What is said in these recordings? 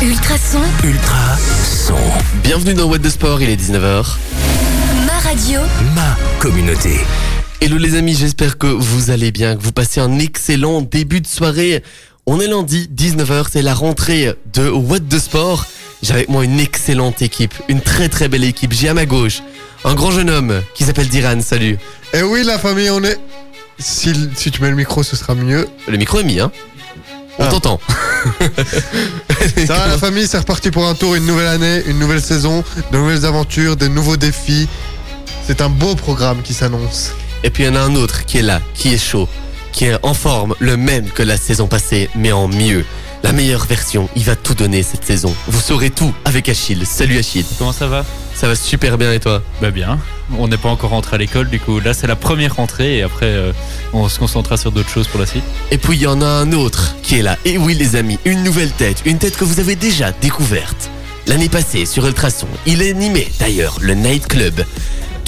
Ultrason, Ultra son. Bienvenue dans What the Sport, il est 19h. ma radio, Ma communauté. Hello les amis, j'espère que vous allez bien, que vous passez un excellent début de soirée. On est lundi, 19h, c'est la rentrée de What the Sport. J'ai avec moi une excellente équipe, une très très belle équipe. J'ai à ma gauche un grand jeune homme qui s'appelle Diran, salut. Et oui, la famille, on est. Si, si tu mets le micro, ce sera mieux. Le micro est mis, hein On Ah. t'entend. Ça va, la famille, c'est reparti pour un tour, une nouvelle année, une nouvelle saison, de nouvelles aventures, de nouveaux défis. C'est un beau programme qui s'annonce. Et puis il y en a un autre qui est là, qui est chaud, qui est en forme, le même que la saison passée, mais en mieux. La meilleure version, il va tout donner cette saison. Vous saurez tout avec Achille. Salut Achille. Comment ça va? Ça va super bien et toi? Bah bien. On n'est pas encore rentré à l'école, du coup là c'est la première rentrée et après euh, on se concentrera sur d'autres choses pour la suite. Et puis il y en a un autre qui est là. Et oui les amis, une nouvelle tête, une tête que vous avez déjà découverte. L'année passée sur Ultrason, il animait d'ailleurs le Night Club.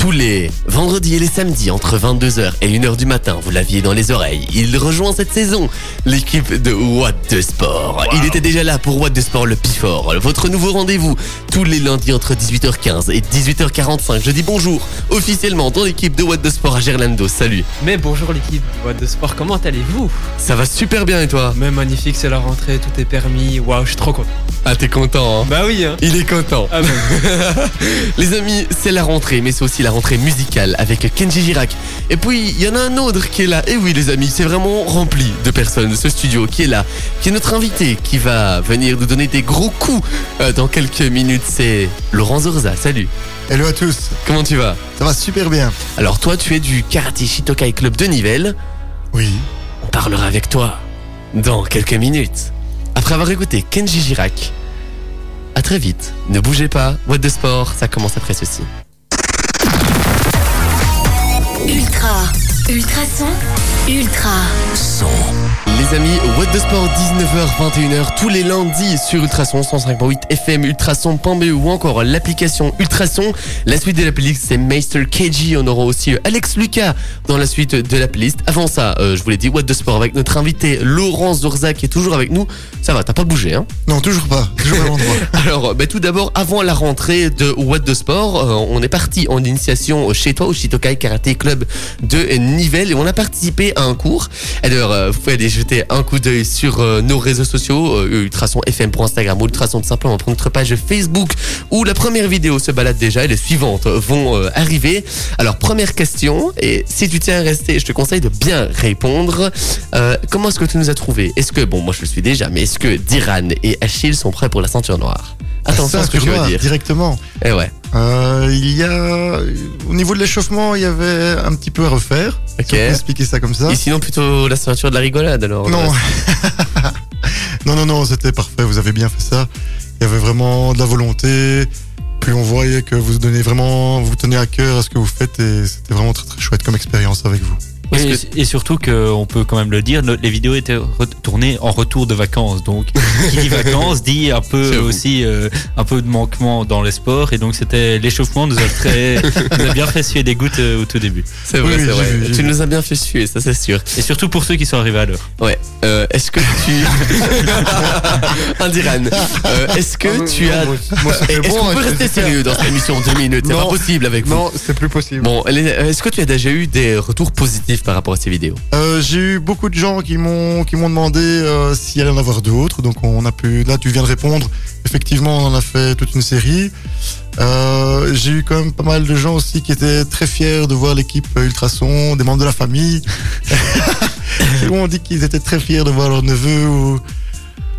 Tous les vendredis et les samedis entre 22h et 1h du matin, vous l'aviez dans les oreilles. Il rejoint cette saison l'équipe de What the Sport. Il était déjà là pour What the Sport le Pifor. Votre nouveau rendez-vous tous les lundis entre 18h15 et 18h45. Je dis bonjour officiellement dans l'équipe de What the Sport à Gerlando. Salut. Mais bonjour l'équipe de What de Sport, comment allez-vous? Ça va super bien et toi? Mais magnifique, c'est la rentrée, tout est permis, waouh, je suis trop content. Ah t'es content hein? Bah oui, hein. Il est content. Ah bah, Les amis, c'est la rentrée, mais c'est aussi la rentrée musicale avec Kenji Girac. Et puis, il y en a un autre qui est là. Et oui, les amis, c'est vraiment rempli de personnes, ce studio qui est là, qui est notre invité, qui va venir nous donner des gros coups euh, dans quelques minutes. C'est Laurent Zorza. Salut. Hello à tous. Comment tu vas? Ça va super bien. Alors, toi, tu es du Karate Shitokai Club de Nivelles. Oui. On parlera avec toi dans quelques minutes. Après avoir écouté Kenji Girac. À très vite. Ne bougez pas. What the Sport, ça commence après ceci. Ultra, ultrason, ultra, Son. Les amis, What the Sport 19h 21h tous les lundis sur Ultrason 105.8 FM, Ultrason.be ou encore l'application Ultrason. La suite de la playlist c'est Meister KG. On aura aussi euh, Alex Lucas dans la suite de la playlist. Avant ça, euh, je vous l'ai dit, What the Sport avec notre invité Laurent Zorza qui est toujours avec nous. Ça va, t'as pas bougé hein? Non, toujours pas. Toujours à l'endroit. Alors, bah, tout d'abord, avant la rentrée de What the Sport, euh, on est parti en initiation chez toi au Shitokai Karaté Club de Nivelles et on a participé à un cours. Euh, vous pouvez aller jeter un coup d'œil sur euh, nos réseaux sociaux, euh, Ultrason FM pour Instagram ou Ultrason tout simplement pour notre page Facebook où la première vidéo se balade déjà et les suivantes vont euh, arriver. Alors, première question, et si tu tiens à rester, je te conseille de bien répondre. Euh, comment est-ce que tu nous as trouvé Est-ce que, bon, moi je le suis déjà, mais est-ce que Diran et Achille sont prêts pour la ceinture noire? Attention à ce que je veux dire. Directement. Eh ouais. Euh, il y a. Au niveau de l'échauffement, il y avait un petit peu à refaire. Ok. Si on peut expliquer ça comme ça. Et sinon plutôt la ceinture de la rigolade alors. Non. non, non, non, c'était parfait. Vous avez bien fait ça. Il y avait vraiment de la volonté. Puis on voyait que vous donnez vraiment, vous tenez à cœur à ce que vous faites et c'était vraiment très très chouette comme expérience avec vous. Et, que- et surtout qu'on peut quand même le dire, les vidéos étaient retournées en retour de vacances. Donc qui dit vacances dit un peu aussi euh, un peu de manquement dans les sports. Et donc c'était l'échauffement nous a très nous a bien fait suer des gouttes euh, au tout début. C'est vrai, Oui, c'est vrai. vu, Tu nous as bien fait suer, ça c'est sûr. Et surtout pour ceux qui sont arrivés à l'heure. Ouais. Euh, est-ce que tu. Un Diran. Euh, est-ce que Ah, tu non, as. moi, moi, c'était Est-ce bon, qu'on peut hein, rester c'était- sérieux dans cette émission en deux minutes? C'est Non. pas possible avec vous. Non, c'est plus possible. Bon, est-ce que tu as déjà eu des retours positifs? Par rapport à ces vidéos Euh, j'ai eu beaucoup de gens qui m'ont qui m'ont demandé euh, s'il allait en avoir d'autres. Donc on a pu. Là, tu viens de répondre. Effectivement, on en a fait toute une série. Euh, j'ai eu quand même pas mal de gens aussi qui étaient très fiers de voir l'équipe Ultrason, des membres de la famille. Ils m'ont dit qu'ils étaient très fiers de voir leur neveu ou,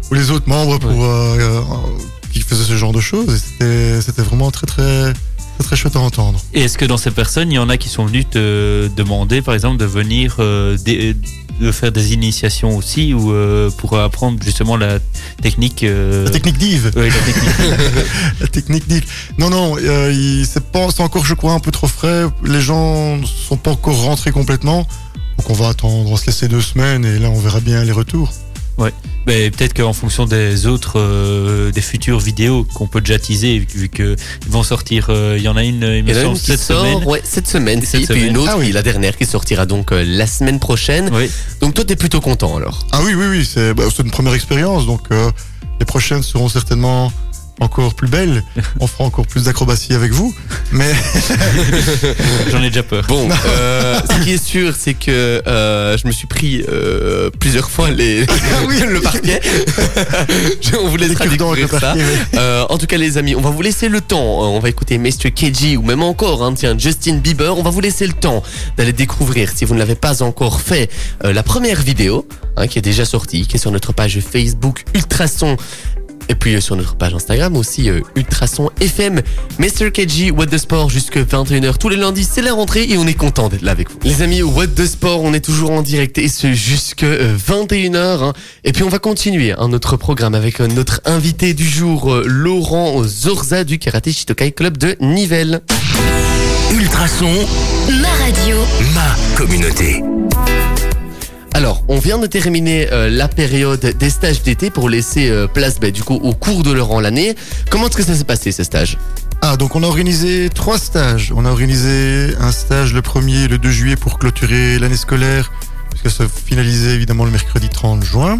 ou les autres membres pour euh, qui faisaient ce genre de choses. C'était vraiment très très très très chouette à entendre. Et est-ce que dans ces personnes, il y en a qui sont venus te demander, par exemple, de venir euh, des- de faire des initiations aussi ou euh, pour apprendre justement la technique euh, La technique d'Yves. ouais, la technique. La technique dit. Non, non, euh, c'est pas, c'est encore, je crois, un peu trop frais. Les gens ne sont pas encore rentrés complètement. Donc on va attendre, on va se laisser deux semaines et là on verra bien les retours. Mais peut-être qu'en fonction des autres, euh, des futures vidéos qu'on peut déjà teaser, vu qu'ils vont sortir, euh, il y en a une, il me Il y en a semble, cette sort semaine. ouais, cette semaine, Cette si, puis une autre, Ah oui. la dernière qui sortira donc euh, la semaine prochaine. Oui. Donc toi, t'es plutôt content alors? Ah oui, oui, oui, c'est bah, c'est une première expérience. Donc euh, les prochaines seront certainement encore plus belles. On fera encore plus d'acrobatie avec vous. Mais J'en ai déjà peur. Bon, euh, ce qui est sûr, c'est que euh, je me suis pris euh, plusieurs fois les, le parquet. Je- On vous laissera découvrir ça. parquet, ouais. Euh, en tout cas, les amis, on va vous laisser le temps. On va écouter Mr. KG ou même encore, hein, tiens, Justin Bieber. On va vous laisser le temps d'aller découvrir, si vous ne l'avez pas encore fait, euh, la première vidéo hein, qui est déjà sortie, qui est sur notre page Facebook Ultrason. Et puis euh, sur notre page Instagram aussi, euh, Ultrason FM. Mr. KG, What the Sport, jusque 21h tous les lundis, c'est la rentrée et on est content d'être là avec vous. Les amis, What the Sport, on est toujours en direct et ce jusque 21h. hein. Et puis on va continuer hein, notre programme avec euh, notre invité du jour, euh, Laurent Zorza du Karaté Shitokai Club de Nivelles. Ultrason, Ma radio. ma communauté. Alors, on vient de terminer euh, la période des stages d'été pour laisser euh, place bah, au cours de Laurent l'année. Comment est-ce que ça s'est passé ces stages Ah, donc on a organisé trois stages. On a organisé un stage le 1er et le 2 juillet pour clôturer l'année scolaire, puisque ça finalisait évidemment le mercredi 30 juin.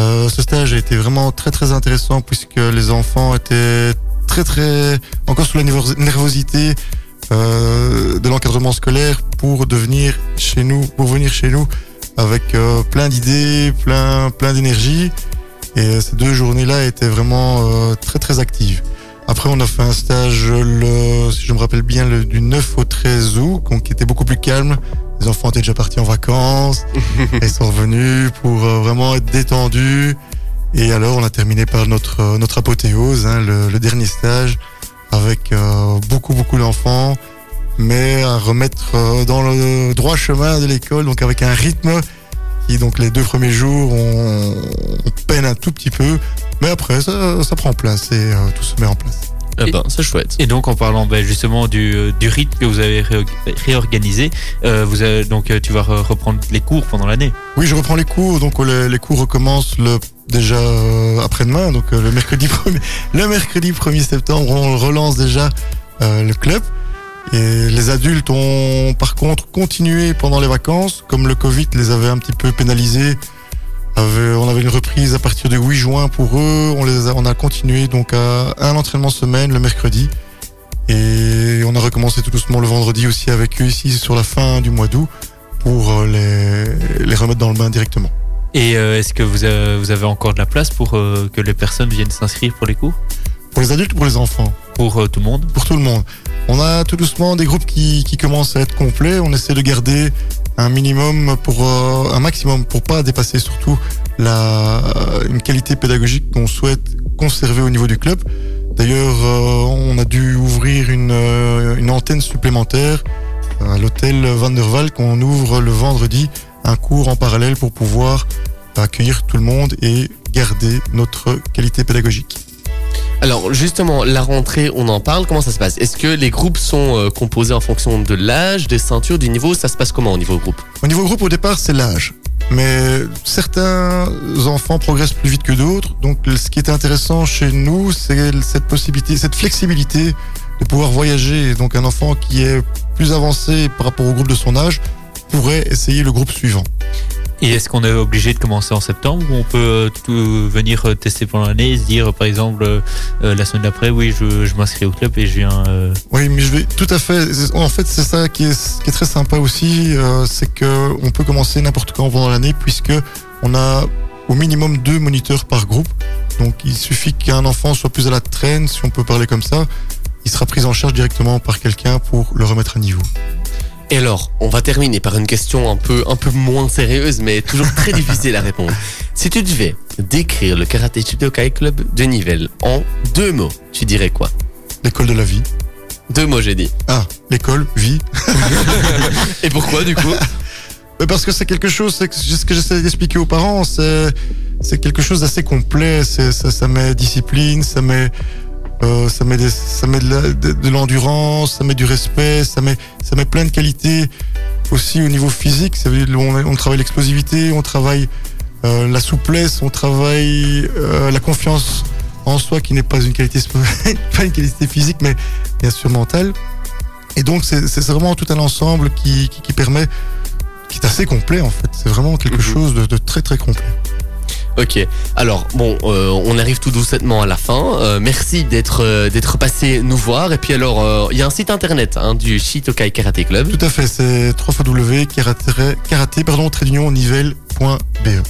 Euh, ce stage a été vraiment très très intéressant puisque les enfants étaient très très encore sous la nervos- nervosité de l'encadrement scolaire pour pour venir chez nous avec euh, plein d'idées, plein plein d'énergie. Et ces deux journées-là étaient vraiment euh, très très actives. Après, on a fait un stage, le, si je me rappelle bien, le, du 9 au 13 août, donc, qui était beaucoup plus calme. Les enfants étaient déjà partis en vacances. et ils sont revenus pour euh, vraiment être détendus. Et alors, on a terminé par notre, euh, notre apothéose, hein, le, le dernier stage, avec euh, beaucoup, beaucoup d'enfants, mais à remettre euh, dans le droit chemin de l'école, donc avec un rythme qui, donc, les deux premiers jours, on, on peine un tout petit peu. Mais après, ça, ça prend place et euh, tout se met en place. Eh ben, c'est chouette. Et donc en parlant ben, justement du, euh, du rythme que vous avez réo- réorganisé, euh, vous avez, donc tu vas re- reprendre les cours pendant l'année. Oui, je reprends les cours. Donc les, les cours recommencent le déjà euh, après-demain, donc euh, le mercredi 1er, le mercredi 1er septembre, on relance déjà euh, le club. Et les adultes ont par contre continué pendant les vacances, comme le Covid les avait un petit peu pénalisés. On avait une reprise à partir du 8 juin pour eux. On les a, on a continué donc à un entraînement semaine le mercredi. Et on a recommencé tout doucement le vendredi aussi avec eux ici sur la fin du mois d'août pour euh, les, remettre dans le bain directement. Et euh, est-ce que vous avez, vous avez encore de la place pour euh, que les personnes viennent s'inscrire pour les cours? Pour les adultes ou pour les enfants Pour euh, tout le monde Pour tout le monde. On a tout doucement des groupes qui, qui commencent à être complets. On essaie de garder un minimum pour euh, un maximum pour pas dépasser surtout la une qualité pédagogique qu'on souhaite conserver au niveau du club. D'ailleurs, euh, on a dû ouvrir une, euh, une antenne supplémentaire à l'hôtel Van der Waal qu'on ouvre le vendredi un cours en parallèle pour pouvoir accueillir tout le monde et garder notre qualité pédagogique. Alors justement, la rentrée, on en parle. Comment ça se passe? Est-ce que les groupes sont euh, composés en fonction de l'âge, des ceintures, du niveau? Ça se passe comment au niveau groupe? Au niveau groupe, au départ, c'est l'âge. Mais certains enfants progressent plus vite que d'autres. Donc, ce qui est intéressant chez nous, c'est cette possibilité, cette flexibilité de pouvoir voyager. Donc, un enfant qui est plus avancé par rapport au groupe de son âge pourrait essayer le groupe suivant. Et est-ce qu'on est obligé de commencer en septembre ou on peut euh, tout, euh, venir euh, tester pendant l'année et se dire par exemple la semaine d'après oui je, m'inscris au club et je viens Oui, mais je vais tout à fait. En fait, c'est ça qui est, qui est très sympa aussi, c'est que on peut commencer n'importe quand pendant l'année puisque on a au minimum deux moniteurs par groupe. Donc, il suffit qu'un enfant soit plus à la traîne, si on peut parler comme ça, il sera pris en charge directement par quelqu'un pour le remettre à niveau. Et alors, on va terminer par une question un peu, un peu moins sérieuse, mais toujours très difficile à répondre. Si tu devais décrire le Karaté Judokai Club de Nivelles en deux mots, tu dirais quoi? L'école de la vie. Deux mots, j'ai dit. Ah, l'école, vie. Et pourquoi, du coup? Parce que c'est quelque chose, c'est ce que j'essaie d'expliquer aux parents, c'est quelque chose d'assez complet. Ça, ça met discipline, ça met euh, ça met des- ça met de l'endurance, ça met du respect, ça met ça met plein de qualités aussi au niveau physique. Ça veut dire, on, on travaille l'explosivité, on travaille euh, la souplesse, on travaille euh, la confiance en soi qui n'est pas une qualité sp- pas une qualité physique, mais bien sûr mentale. Et donc c'est vraiment tout un ensemble qui, qui, qui permet qui est assez complet en fait. C'est vraiment quelque Mhm. chose de, de très très complet. Ok. Alors bon, euh, on arrive tout doucement à la fin. Euh, merci d'être euh, d'être passé nous voir. Et puis alors, il y a un site internet hein, du Shitokai Karate Club. Tout à fait, c'est www.karaté, pardon, trait d'union, nivelle.be.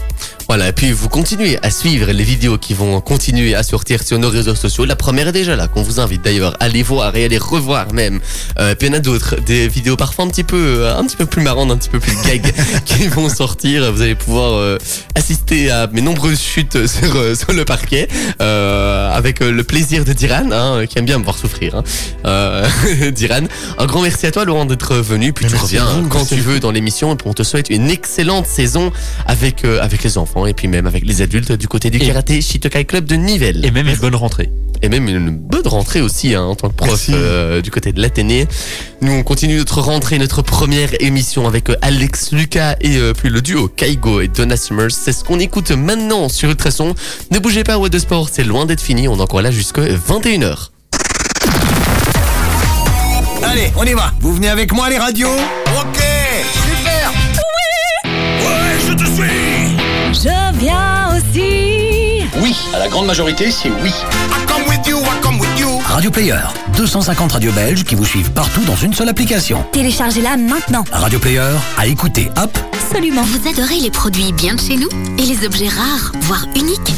Voilà. Et puis vous continuez à suivre les vidéos qui vont continuer à sortir sur nos réseaux sociaux. La première est déjà là, qu'on vous invite d'ailleurs à aller voir et à aller revoir même. Euh, puis il y en a d'autres, des vidéos parfois un petit peu euh, un petit peu plus marrantes, un petit peu plus gag qui vont sortir. Vous allez pouvoir euh, assister à mes nombreuses chutes sur euh, sur le parquet avec le plaisir de Diran, hein, qui aime bien me voir souffrir. Hein. Diran, un grand merci à toi Laurent d'être venu. Puis Mais tu reviens vous, quand tu veux dans l'émission. Et puis on te souhaite une excellente saison avec euh, avec les enfants et puis même avec les adultes du côté du Et- karaté Shitokai Club de Nivelles. Et même une bonne rentrée. Et même une bonne rentrée aussi hein, en tant que prof euh, du côté de l'Athénée. Nous on continue notre rentrée, notre première émission avec euh, Alex Lucas et euh, puis le duo Kaigo et Donna Summers. C'est ce qu'on écoute maintenant sur Ultrason. Ne bougez pas, What de Sport, c'est loin d'être fini. On est encore là jusqu'à 21h. Allez, on y va. Vous venez avec moi les radios Ok, Je viens aussi. Oui, à la grande majorité, c'est oui. I come with you, I come with you. Radio Player, 250 radios belges qui vous suivent partout dans une seule application. Téléchargez-la maintenant. Radio Player, à écouter, hop, Absolument. Vous adorez les produits bien de chez nous et les objets rares, voire uniques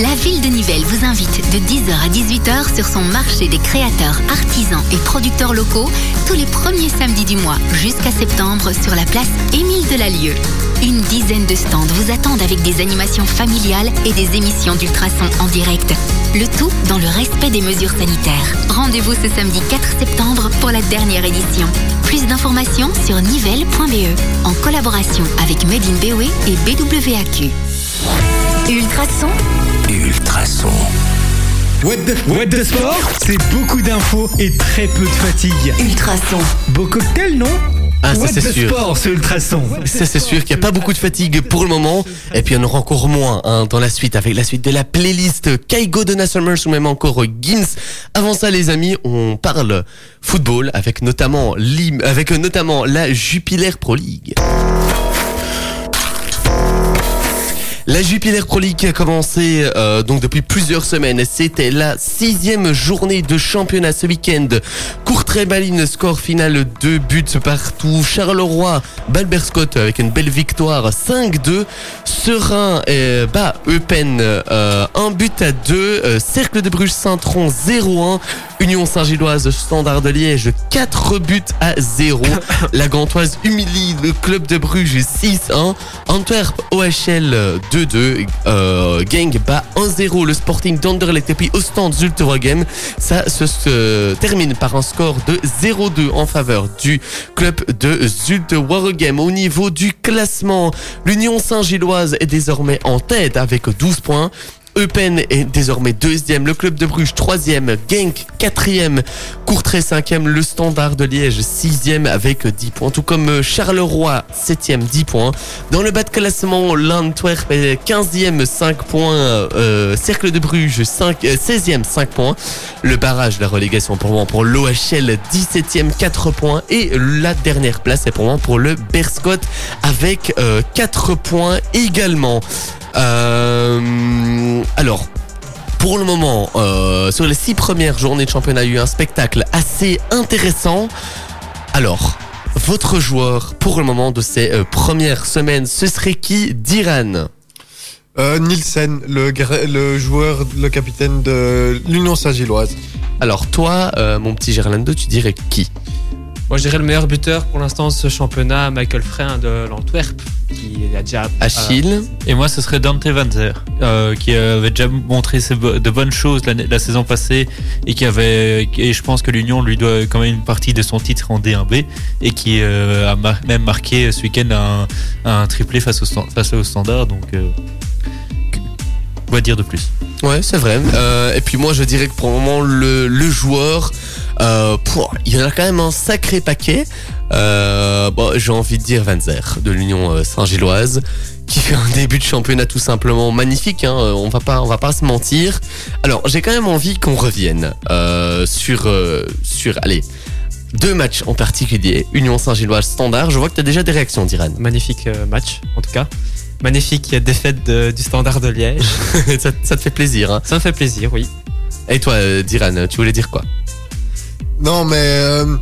La ville de Nivelles vous invite de 10h à 18h sur son marché des créateurs, artisans et producteurs locaux tous les premiers samedis du mois jusqu'à septembre sur la place Émile Delalieu. Une dizaine de stands vous attendent avec des animations familiales et des émissions d'ultrasons en direct. Le tout dans le respect des mesures sanitaires. Rendez-vous ce samedi 4 septembre pour la dernière édition. Plus d'informations sur nivelle.be en collaboration avec Made in BOE et BWAQ. Ultrason, Ultrason. What the, What the Sport, c'est beaucoup d'infos et très peu de fatigue. Ultrason. Beau cocktail, non Ah, ça, What c'est sûr. Sport, ce ultrason. Ça c'est sûr qu'il n'y a pas beaucoup de fatigue pour le moment et puis il y en aura encore moins hein, dans la suite avec la suite de la playlist Kaigo de Summers ou même encore Gins. Avant ça les amis, on parle football avec notamment avec notamment la Jupiler Pro League. La Jupiler Pro a commencé euh, donc depuis plusieurs semaines. C'était la sixième journée de championnat ce week-end. Courtrai Baline, score final 2 buts partout. Charleroi, Balbert Scott avec une belle victoire 5-2. Serein euh, bat Eupen euh, 1 but à 2. Euh, Cercle de Bruges Saint-Tron 0-1. Union Saint-Gilloise Standard de Liège 4 buts à 0. La Gantoise humilie le club de Bruges 6-1. Antwerp OHL 2-2. Euh, Gang bat 1-0 le Sporting d'Anderlecht et puis Ostend Zulte Waregem. Ça se termine par un score de 0-2 en faveur du club de Zulte Waregem. Au niveau du classement, l'Union Saint-Gilloise est désormais en tête avec 12 points. Eupen est désormais deuxième, le club de Bruges troisième, Genk quatrième, Courtrai cinquième, le Standard de Liège sixième avec 10 points, tout comme euh, Charleroi septième 10 points. Dans le bas de classement, l'Antwerp est 15e 5 points, euh, Cercle de Bruges 5, euh, 16e 5 points, le barrage, la relégation pour moi pour l'OHL 17e 4 points et la dernière place est pour moi pour le Berscott avec euh, 4 points également. Euh, alors, pour le moment, euh, sur les six premières journées de championnat, il y a eu un spectacle assez intéressant. Alors, votre joueur pour le moment de ces euh, premières semaines, ce serait qui? Diran Euh, Nielsen, le, le joueur, le capitaine de l'Union Saint-Gilloise. Alors toi, mon petit Gerlando, tu dirais qui? Moi, je dirais le meilleur buteur pour l'instant de ce championnat, Michael Frein de l'Antwerp, qui a déjà. Achille Et moi, ce serait Dante Van Zer, euh, qui avait déjà montré ses bo- de bonnes choses la, saison passée et qui avait, et je pense que l'Union lui doit quand même une partie de son titre en D1B et qui euh, a mar- même marqué ce week-end un, un triplé face au, stand- face au standard. Donc, euh, quoi dire de plus? Ouais, c'est vrai. Euh, et puis moi, je dirais que pour le moment, le, le joueur, euh, pour, il y en a quand même un sacré paquet. Euh, bon, j'ai envie de dire Van Zer de l'Union euh, Saint-Gilloise, qui fait un début de championnat tout simplement magnifique. Hein, euh, on va pas, on va pas se mentir. Alors, j'ai quand même envie qu'on revienne euh, sur, sur, allez. Deux matchs en particulier, Union Saint-Gilloise Standard. Je vois que tu as déjà des réactions, Diran. Magnifique match, en tout cas. Magnifique défaite de- du Standard de Liège. ça, ça te fait plaisir. Hein. Ça me fait plaisir, oui. Et toi, Diran, tu voulais dire quoi? Non, mais euh,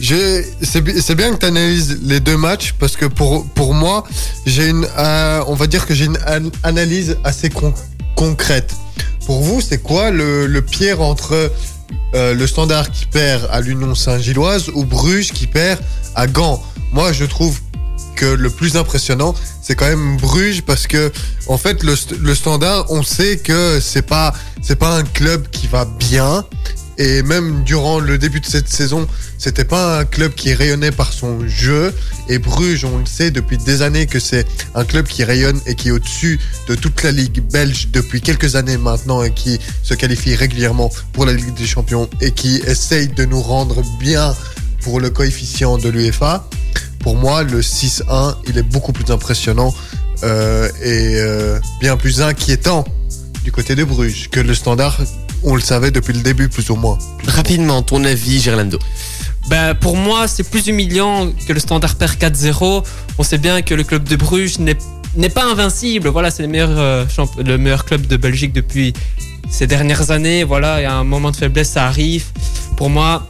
c'est bi- c'est bien que tu analyses les deux matchs parce que pour, moi, on va dire que j'ai une an- analyse assez con- concrète. Pour vous, c'est quoi le, le pire entre euh, le Standard qui perd à l'Union Saint-Gilloise ou Bruges qui perd à Gand? Moi, je trouve que le plus impressionnant, c'est quand même Bruges parce que en fait le Standard, on sait que c'est pas c'est pas un club qui va bien et même durant le début de cette saison, c'était pas un club qui rayonnait par son jeu et Bruges, on le sait depuis des années que c'est un club qui rayonne et qui est au-dessus de toute la ligue belge depuis quelques années maintenant et qui se qualifie régulièrement pour la Ligue des Champions et qui essaye de nous rendre bien pour le coefficient de l'UEFA. Pour moi, le 6-1, il est beaucoup plus impressionnant euh, et euh, bien plus inquiétant du côté de Bruges que le standard. On le savait depuis le début, plus ou moins. Rapidement, ton avis, Gerlando Ben, pour moi, c'est plus humiliant que le Standard perd 4-0. On sait bien que le club de Bruges n'est pas invincible. Voilà, c'est le meilleur, euh, le meilleur club de Belgique depuis ces dernières années. Voilà, il y a un moment de faiblesse, ça arrive. Pour moi,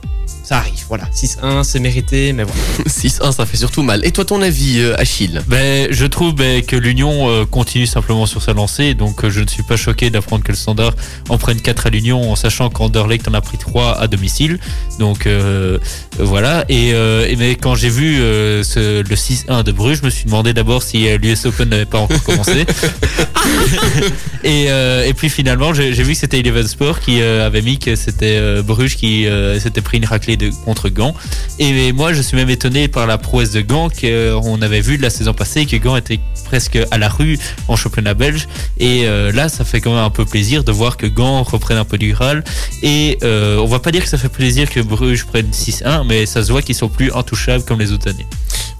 ça arrive. Voilà, 6-1, c'est mérité, mais voilà. 6-1, ça fait surtout mal. Et toi, ton avis, euh, Achille Ben, je trouve ben, que l'Union euh, continue simplement sur sa lancée, donc euh, je ne suis pas choqué d'apprendre que le Standard en prenne 4 à l'Union, en sachant qu'Anderlecht en a pris 3 à domicile. Donc euh, voilà. Et, euh, et mais quand j'ai vu euh, ce- le 6-1 de Bruges, je me suis demandé d'abord si l'US Open n'avait pas encore commencé. et, euh, et puis finalement, j'ai j'ai vu que c'était Eleven Sport qui euh, avait mis que c'était euh, Bruges qui euh, s'était pris une raclée contre Gand. Et moi, je suis même étonné par la prouesse de Gand qu'on avait vu de la saison passée que Gand était presque à la rue en championnat belge. Et euh, là, ça fait quand même un peu plaisir de voir que Gand reprenne un peu du râle. Et euh, on va pas dire que ça fait plaisir que Bruges prenne 6-1, mais ça se voit qu'ils sont plus intouchables comme les autres années.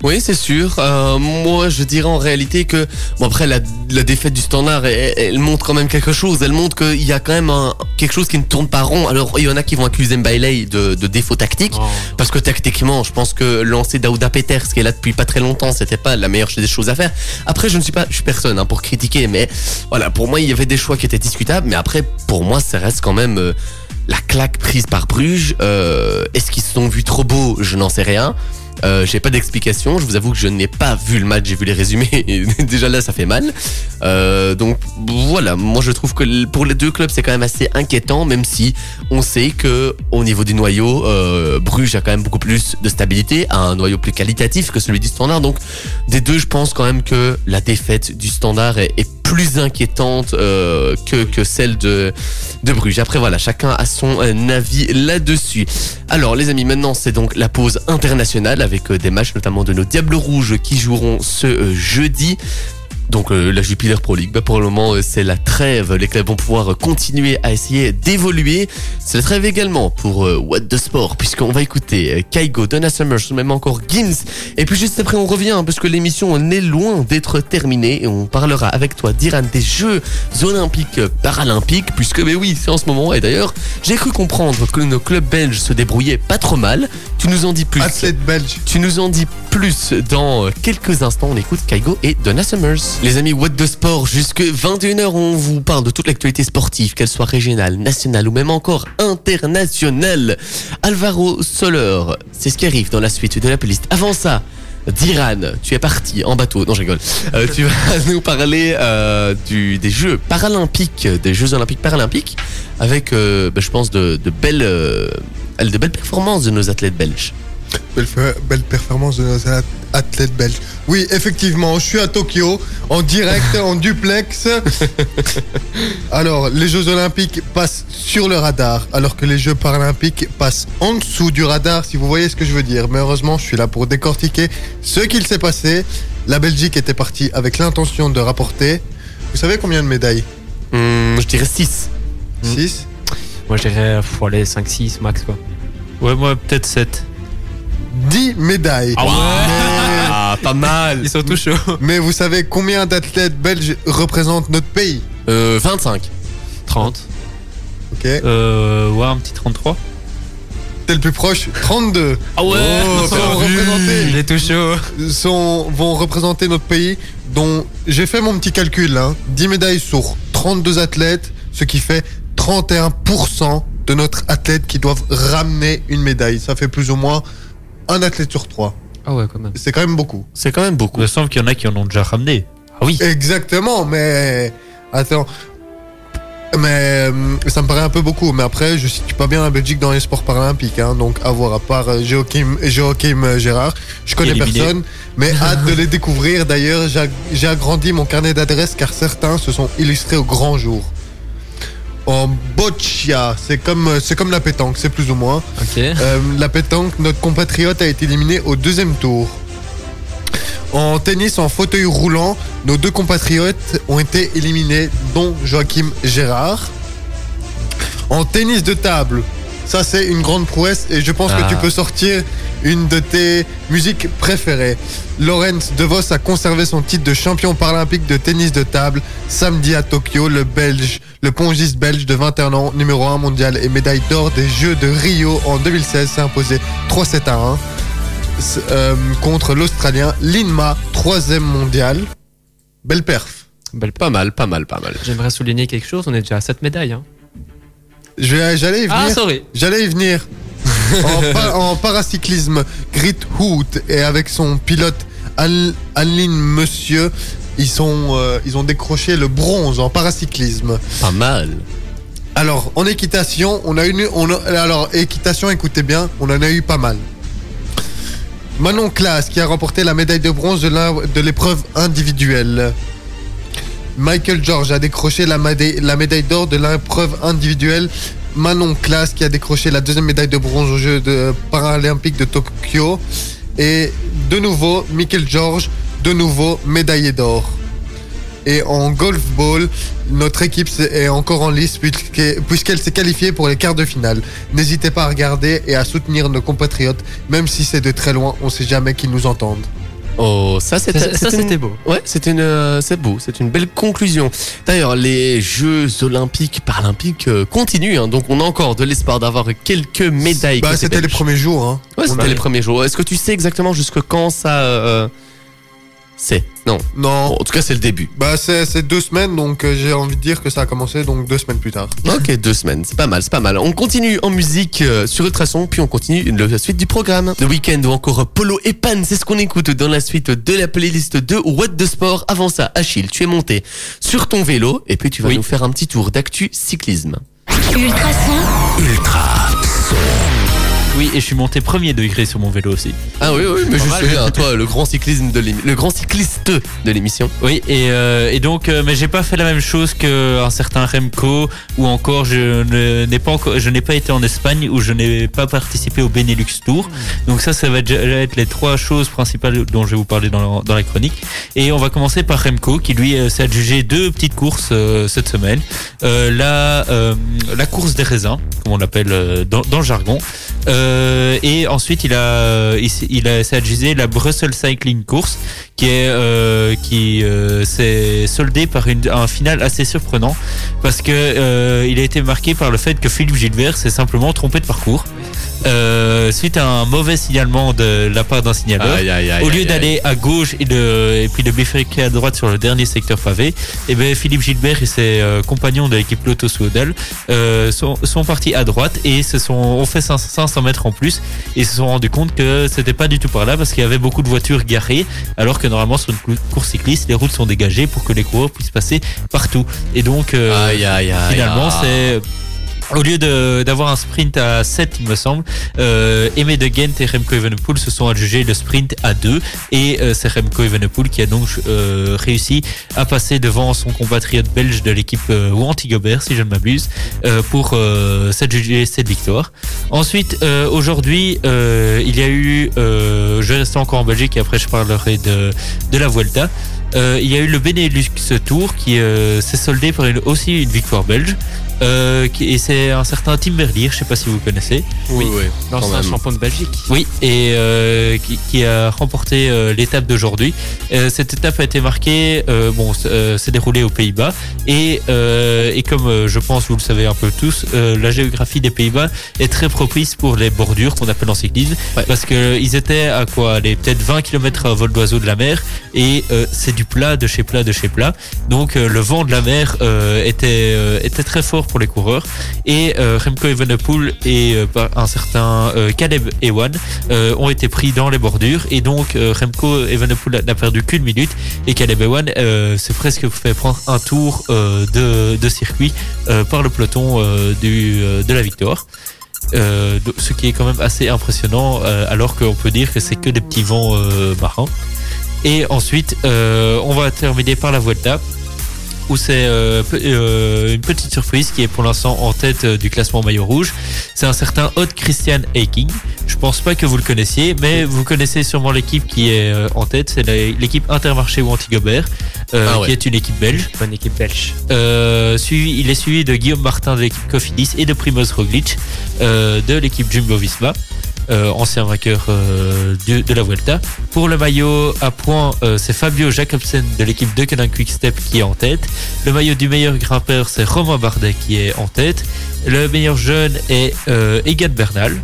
Oui, c'est sûr. Euh, moi, je dirais en réalité que, bon, après, la, défaite du standard, elle, montre quand même quelque chose. Elle montre qu'il y a quand même quelque chose qui ne tourne pas rond. Alors, il y en a qui vont accuser Mbailey de, de défaut tactique. Parce que tactiquement, je pense que lancer Daouda Peters, qui est là depuis pas très longtemps, c'était pas la meilleure des choses à faire. Après, je ne suis pas, je suis personne hein, pour critiquer, mais voilà, pour moi, il y avait des choix qui étaient discutables. Mais après, pour moi, ça reste quand même euh, la claque prise par Bruges. Euh, Est-ce qu'ils se sont vus trop beaux? Je n'en sais rien. Euh, j'ai pas d'explication. Je vous avoue que je n'ai pas vu le match. J'ai vu les résumés. Et déjà là, ça fait mal. Euh, donc voilà. Moi, je trouve que pour les deux clubs, c'est quand même assez inquiétant, même si on sait que au niveau du noyau, euh, Bruges a quand même beaucoup plus de stabilité, a un noyau plus qualitatif que celui du Standard. Donc des deux, je pense quand même que la défaite du Standard est, plus inquiétante que, que celle de, de Bruges. Après voilà, chacun a son avis là-dessus. Alors les amis, maintenant c'est donc la pause internationale euh, des matchs notamment de nos Diables Rouges qui joueront ce euh, jeudi. Donc euh, la Jupiler Pro League, bah, pour le moment c'est la trêve, les clubs vont pouvoir continuer à essayer d'évoluer. C'est la trêve également pour What the Sport, puisqu'on va écouter Kaigo, Donna Summers, même encore Gins. Et puis juste après on revient, hein, parce que l'émission est loin d'être terminée, et on parlera avec toi d'Iran des Jeux Olympiques Paralympiques, puisque mais oui c'est en ce moment, et d'ailleurs j'ai cru comprendre que nos clubs belges se débrouillaient pas trop mal. Tu nous en dis plus. Athlète belge. Tu nous en dis plus dans euh, quelques instants. On écoute Kaigo et Donna Summers. Les amis, What the Sport, jusque 21h, on vous parle de toute l'actualité sportive, qu'elle soit régionale, nationale ou même encore internationale. Alvaro Soler, c'est ce qui arrive dans la suite de la playlist. Avant ça, Diran, tu es parti en bateau. Non, je rigole. Euh, tu vas nous parler euh, des Jeux paralympiques, des Jeux olympiques paralympiques, avec, euh, bah, je pense, de belles performances de nos athlètes belges. Belle, performance de nos at- athlètes belges. Oui, effectivement, je suis à Tokyo, en direct, en duplex. Alors, les Jeux Olympiques passent sur le radar, alors que les Jeux Paralympiques passent en dessous du radar, si vous voyez ce que je veux dire. Mais heureusement, je suis là pour décortiquer ce qu'il s'est passé. La Belgique était partie avec l'intention de rapporter. Vous savez combien de médailles? Hmm, je dirais 6. 6 Moi, je dirais, faut aller 5-6 max, quoi. Ouais, moi peut-être 7. 10 médailles. Ah Mais- Ah, pas mal. Ils sont tous chauds. Mais vous savez combien d'athlètes belges représentent notre pays Euh, 25. 30. Ok. Euh, ouais, un petit 33. t'es le plus proche, 32. Ah ouais Oh, Sont représentés. Il est tout chaud. sont, vont représenter notre pays dont j'ai fait mon petit calcul hein, 10 médailles sur 32 athlètes ce qui fait 31% de notre athlète qui doivent ramener une médaille ça fait plus ou moins un athlète sur trois Ah ouais, quand même. c'est quand même beaucoup C'est quand même beaucoup. Il me semble qu'il y en a qui en ont déjà ramené. Ah oui. exactement mais attends mais euh, ça me paraît un peu beaucoup mais après je situe pas bien la Belgique dans les sports paralympiques hein, donc à voir à part euh, Joachim, Joachim euh, Gérard je connais Éliminé. personne mais hâte de les découvrir d'ailleurs j'ai- j'ai agrandi mon carnet d'adresses car certains se sont illustrés au grand jour en boccia c'est comme euh, c'est comme la pétanque c'est plus ou moins euh, la pétanque, notre compatriote a été éliminé au deuxième tour. En tennis en fauteuil roulant, nos deux compatriotes ont été éliminés, dont Joachim Gérard. En tennis de table, ça c'est une grande prouesse et je pense Ah. que tu peux sortir une de tes musiques préférées. Lorenz DeVos a conservé son titre de champion paralympique de tennis de table samedi à Tokyo. Le belge, le pongiste belge de 21 ans, numéro 1 mondial et médaille d'or des Jeux de Rio en 2016 s'est imposé 3-7 à 1 s- euh, contre l'Australien Linma, troisième mondial. Belle perf. Belle Pas mal, pas mal, pas mal. J'aimerais souligner quelque chose, on est déjà à 7 médailles. Hein. Je vais- J'allais y venir. Ah, sorry. J'allais y venir. en, pa- en paracyclisme, Grit Hoot et avec son pilote Aline Monsieur, ils, sont, euh, ils ont décroché le bronze en paracyclisme. Pas mal. Alors, en équitation, on a eu. On a- alors, équitation, écoutez bien, on en a eu pas mal. Manon Classe qui a remporté la médaille de bronze de l'épreuve individuelle. Michael George a décroché la, médaille- la médaille d'or de l'épreuve individuelle. Manon Classe qui a décroché la deuxième médaille de bronze aux Jeux de paralympiques de Tokyo. Et de nouveau, Michael George, de nouveau médaillé d'or. Et en golf ball, notre équipe est encore en lice puisque- puisqu'elle s'est qualifiée pour les quarts de finale. N'hésitez pas à regarder et à soutenir nos compatriotes, même si c'est de très loin, on sait jamais qu'ils nous entendent. Oh, ça c'était Ça, beau. Ouais, c'est une, euh, c'est beau, c'est une belle conclusion. D'ailleurs, les Jeux Olympiques, Paralympiques euh, continuent, hein, donc on a encore de l'espoir d'avoir quelques médailles. Bah, c'était les premiers jours. Hein. Ouais, c'était les premiers jours. Est-ce que tu sais exactement jusque quand ça euh, c'est Non. Non. Bon, en tout cas, c'est le début. Bah, c'est c'est deux semaines, donc euh, j'ai envie de dire que ça a commencé donc deux semaines plus tard. Ok, deux semaines, c'est pas mal, c'est pas mal. On continue en musique euh, sur Ultrason, puis on continue la suite du programme. Le week-end ou encore Polo et Pan, c'est ce qu'on écoute dans la suite de la playlist de What de Sport. Avant ça, Achille, tu es monté sur ton vélo et puis tu vas Oui. nous faire un petit tour d'actu cyclisme. Ultrason, Ultra. Oui, et je suis monté premier degré sur mon vélo aussi. Ah oui, oui, mais je mal. sais, hein, toi, le grand cyclisme de le grand cycliste de l'émission. Oui, et, euh, et donc, euh, mais j'ai pas fait la même chose qu'un certain Remco, ou encore je n'ai pas encore, je n'ai pas été en Espagne, ou je n'ai pas participé au Benelux Tour. Donc ça, ça va être les trois choses principales dont je vais vous parler dans la, dans la chronique. Et on va commencer par Remco, qui lui euh, s'est adjugé deux petites courses euh, cette semaine. La, la course des raisins, comme on l'appelle dans, dans le jargon. Euh, et ensuite, il a, il, a s'est adjugé la Brussels Cycling Course, qui est euh, qui euh, s'est soldé par une, un final assez surprenant parce que euh, il a été marqué par le fait que Philippe Gilbert s'est simplement trompé de parcours euh, suite à un mauvais signalement de la part d'un signaleur. Aïe, aïe, aïe, Au lieu d'aller à gauche et, de, et puis de bifurquer à droite sur le dernier secteur pavé, et ben Philippe Gilbert et ses euh, compagnons de l'équipe Lotto Soudal euh, sont, sont partis à droite et se sont ont fait 500 500 en plus et se sont rendus compte que c'était pas du tout par là parce qu'il y avait beaucoup de voitures garées alors que normalement sur une cou- course cycliste les routes sont dégagées pour que les coureurs puissent passer partout et donc euh, Aïe, aïe, aïe, finalement aïe. c'est au lieu d'avoir un sprint à 7, il me semble, euh, Aimé de Ghent et Remco Evenepoel se sont adjugés le sprint à 2. Et euh, c'est Remco Evenepoel qui a donc euh, réussi à passer devant son compatriote belge de l'équipe euh, Wanty Gobert, si je ne m'abuse, euh, pour euh, s'adjuger cette victoire. Ensuite, aujourd'hui, il y a eu, je vais rester encore en Belgique et après je parlerai de, de la Vuelta. Il y a eu le Benelux Tour qui s'est soldé par une, aussi une victoire belge. Euh, et c'est un certain Tim Merlier, je sais pas si vous connaissez. Oui, oui. L'ancien champion de Belgique. Oui, et euh, qui, qui a remporté euh, l'étape d'aujourd'hui. Cette étape a été marquée, bon, s'est déroulée aux Pays-Bas, et, et comme je pense vous le savez un peu tous, la géographie des Pays-Bas est très propice pour les bordures qu'on appelle en cyclisme, Ouais. parce que ils étaient à quoi, les peut-être 20 km à vol d'oiseau de la mer, et c'est du plat de chez plat de chez plat, donc le vent de la mer était était très fort pour les coureurs, et euh, Remco Evenepoel et euh, un certain euh, Caleb Ewan ont été pris dans les bordures et donc Remco Evenepoel n'a perdu qu'une minute et Caleb Ewan s'est presque fait prendre un tour de, circuit par le peloton du, de la victoire. Ce qui est quand même assez impressionnant alors qu'on peut dire que c'est que des petits vents euh, marins. Et ensuite, on va terminer par la Vuelta où c'est euh, euh, une petite surprise qui est pour l'instant en tête euh, du classement maillot rouge. C'est un certain Odd Christian Eiking. Je pense pas que vous le connaissiez, mais vous connaissez sûrement l'équipe qui est en tête. C'est l'équipe Intermarché ou Antigobert, euh, Ah ouais. qui est une équipe belge. Bonne équipe belge. Euh, suivi, il est suivi de Guillaume Martin de l'équipe Cofidis et de Primoz Roglic euh, de l'équipe Jumbo Visma. Euh, ancien vainqueur euh, de, la Vuelta. Pour le maillot à points, euh, c'est Fabio Jacobsen de l'équipe de Quick Quickstep qui est en tête. Le maillot du meilleur grimpeur, c'est Romain Bardet qui est en tête. Le meilleur jeune est Egan Bernal.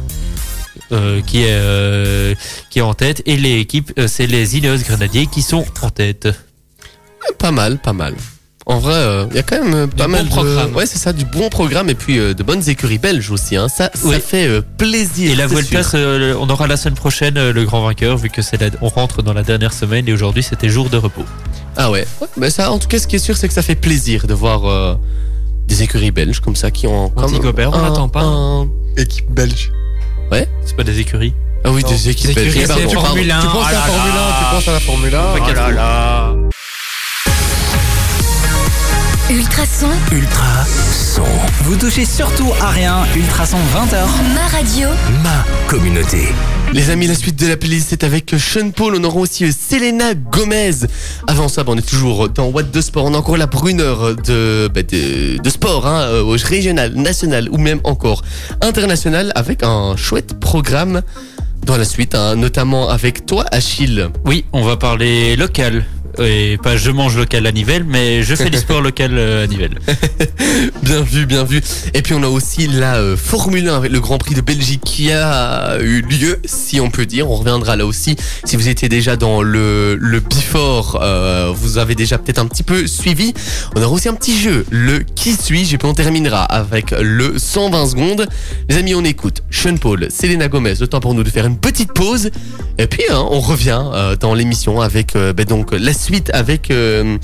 qui est qui est en tête et les équipes c'est les Ineos Grenadiers qui sont en tête. Pas mal, pas mal. En vrai, euh, il y a quand même euh, pas bon mal de programme. Ouais, c'est ça, du bon programme et puis euh, de bonnes écuries belges aussi. Hein. Ça, ça fait euh, plaisir. Et la Vuelta, on aura la semaine prochaine euh, le grand vainqueur, vu que c'est la- on rentre dans la dernière semaine et aujourd'hui c'était jour de repos. Ah ouais. ouais. Mais ça, en tout cas, ce qui est sûr, c'est que ça fait plaisir de voir euh, des écuries belges comme ça qui ont. quand même Antigobert, on l'attend pas. un- Équipe belge. C'est pas des écuries. Ah oui, Non. des équipes Des belges. écuries. Formule 1. Tu penses à la Formule 1, là. tu penses à la Formule 1. Ultrason, Ultra son. Vous touchez surtout à rien. Ultrason 20h. ma radio. Ma communauté. Les amis, la suite de la playlist c'est avec Sean Paul. On aura aussi euh, Selena Gomez. Avant ça, bah, on est toujours dans What de Sport. On a encore la bruneur de, bah, de, de sport, hein, euh, régional, national ou même encore international avec un chouette programme dans la suite, hein, notamment avec toi, Achille. Oui, on va parler local. Et pas je mange local à Nivelles, mais je fais du sport local euh, à Nivelles. Bien vu, bien vu. Et puis on a aussi la euh, Formule 1 avec le Grand Prix de Belgique qui a eu lieu, si on peut dire. On reviendra là aussi. Si vous étiez déjà dans le, le Before, euh, vous avez déjà peut-être un petit peu suivi. On aura aussi un petit jeu, le Qui suis-je? Et puis on terminera avec le 120 secondes. Les amis, on écoute Sean Paul, Selena Gomez. Le temps pour nous de faire une petite pause. Et puis hein, on revient euh, dans l'émission avec euh, ben donc la suite avec euh,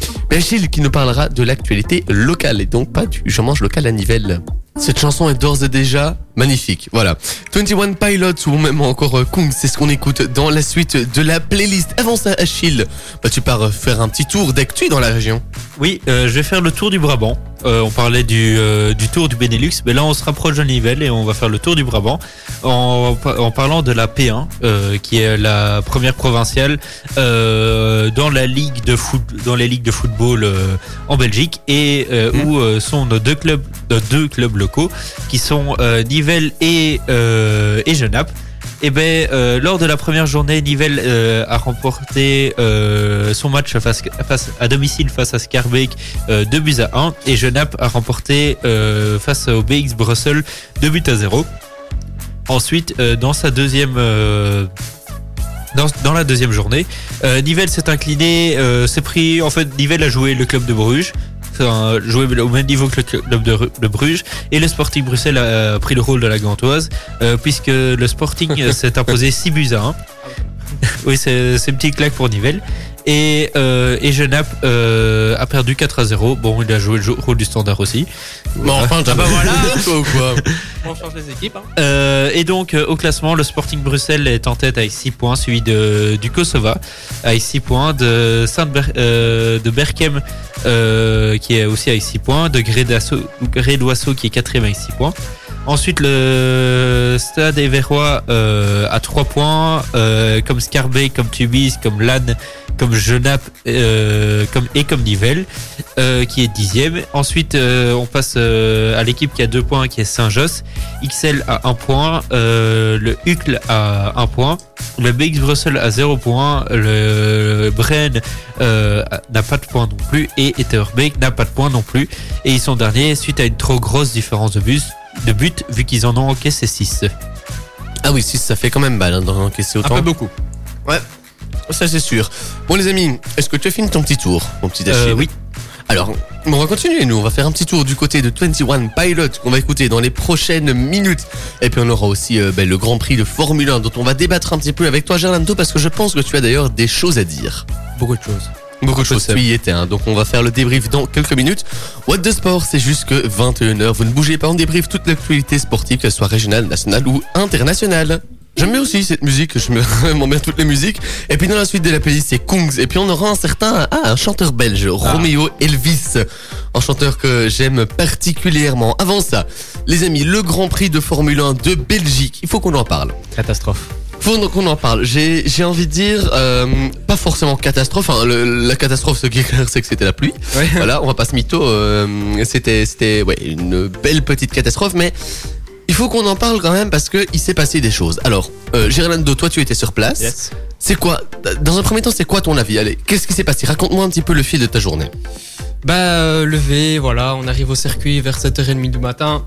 qui nous parlera de l'actualité locale et donc pas du je mange local à Nivelles. Cette chanson est d'ores et déjà magnifique. Voilà. 21 Pilots ou même encore euh, Kung, c'est ce qu'on écoute dans la suite de la playlist. Avant ça, Achille, bah, tu pars euh, faire un petit tour d'actu dans la région. Oui, euh, je vais faire le tour du Brabant. Euh, on parlait du, euh, du tour du Benelux, mais là on se rapproche de Nivelles et on va faire le tour du Brabant en, en parlant de la P1, euh, qui est la première provinciale dans la ligue de foot, dans les ligues de football en Belgique et euh, où sont nos deux clubs, nos deux clubs locaux qui sont euh, Nivelles et euh, Genappe. Et ben euh, lors de la première journée, Nivelles euh, a remporté euh, son match face, à domicile face à Scarbeck euh, 2 buts à 1 et Genappe a remporté face au BX Brussels 2 buts à 0. Ensuite, dans sa deuxième dans, la deuxième journée, Nivelles s'est incliné, s'est pris en fait Nivelles a joué le club de Bruges. Enfin, joué au même niveau que le club de, Ru- de Bruges et le Sporting Bruxelles a pris le rôle de la Gantoise euh, puisque le Sporting euh, s'est imposé 6 buts à 1 oui, c'est une petite claque pour Nivelles. Et, euh, et Genappe euh, a perdu 4 à 0. Bon, il a joué le rôle du standard aussi. Mais enfin, Ah bah voilà. Ou quoi On change les équipes. Hein. Euh, et donc, euh, au classement, le Sporting Bruxelles est en tête avec 6 points, suivi de, du Kosova avec 6 points, de, Saint euh, de Berkem euh, qui est aussi avec 6 points, de Grédoisseau qui est quatrième avec 6 points. Ensuite, le Stade Éverrois euh, à 3 points, euh, comme Scarbet, comme Tubis, comme Lannes, comme Genappe euh, comme, et comme Nivelles, euh, qui est dixième. Ensuite, euh, on passe euh, à l'équipe qui a 2 points, qui est Saint-Josse. XL à 1 point, le Hucle à 1 point, le BX Bruxelles à 0 point, le Bren n'a pas de points non plus et Etterbeek n'a pas de points non plus. Et ils sont derniers suite à une trop grosse différence de bus de but vu qu'ils en ont encaissé 6. Ah oui, si, ça fait quand même mal hein, d'en encaisser Un autant. peu beaucoup. Ouais, ça c'est sûr. Bon les amis, est-ce que tu as fini ton petit tour, mon petit Dashi Euh, oui. Alors, on va continuer, nous. On va faire un petit tour du côté de 21 Pilot qu'on va écouter dans les prochaines minutes. Et puis on aura aussi euh, ben, le Grand Prix de Formule 1 dont on va débattre un petit peu avec toi, Gerlando, parce que je pense que tu as d'ailleurs des choses à dire. Beaucoup de choses. Beaucoup de choses, tu y étais. hein. Donc on va faire le débrief dans quelques minutes. What the Sport, c'est jusque 21h. Vous ne bougez pas, on débriefe toute l'actualité sportive, qu'elle soit régionale, nationale ou internationale. J'aime bien aussi cette musique, je me vraiment bien toutes les musiques. Et puis dans la suite de la playlist, c'est Kungs. Et puis on aura un certain, ah, un chanteur belge, Romeo Elvis. Un chanteur que j'aime particulièrement. Avant ça, les amis, le Grand Prix de Formule 1 de Belgique. Il faut qu'on en parle. Catastrophe. Faut donc qu'on en parle. J'ai j'ai envie de dire, euh, pas forcément catastrophe. hein. Le- la catastrophe, ce qui est clair, c'est que c'était la pluie. Ouais. Voilà, on va pas se mytho. euh, c'était c'était ouais une belle petite catastrophe, mais il faut qu'on en parle quand même parce que il s'est passé des choses. Alors, euh, Gerlando, toi, tu étais sur place. Yes. C'est quoi Dans un premier temps, c'est quoi ton avis? Allez, qu'est-ce qui s'est passé? Raconte-moi un petit peu le fil de ta journée. Bah, euh, levé, voilà, on arrive au circuit vers 7h30 du matin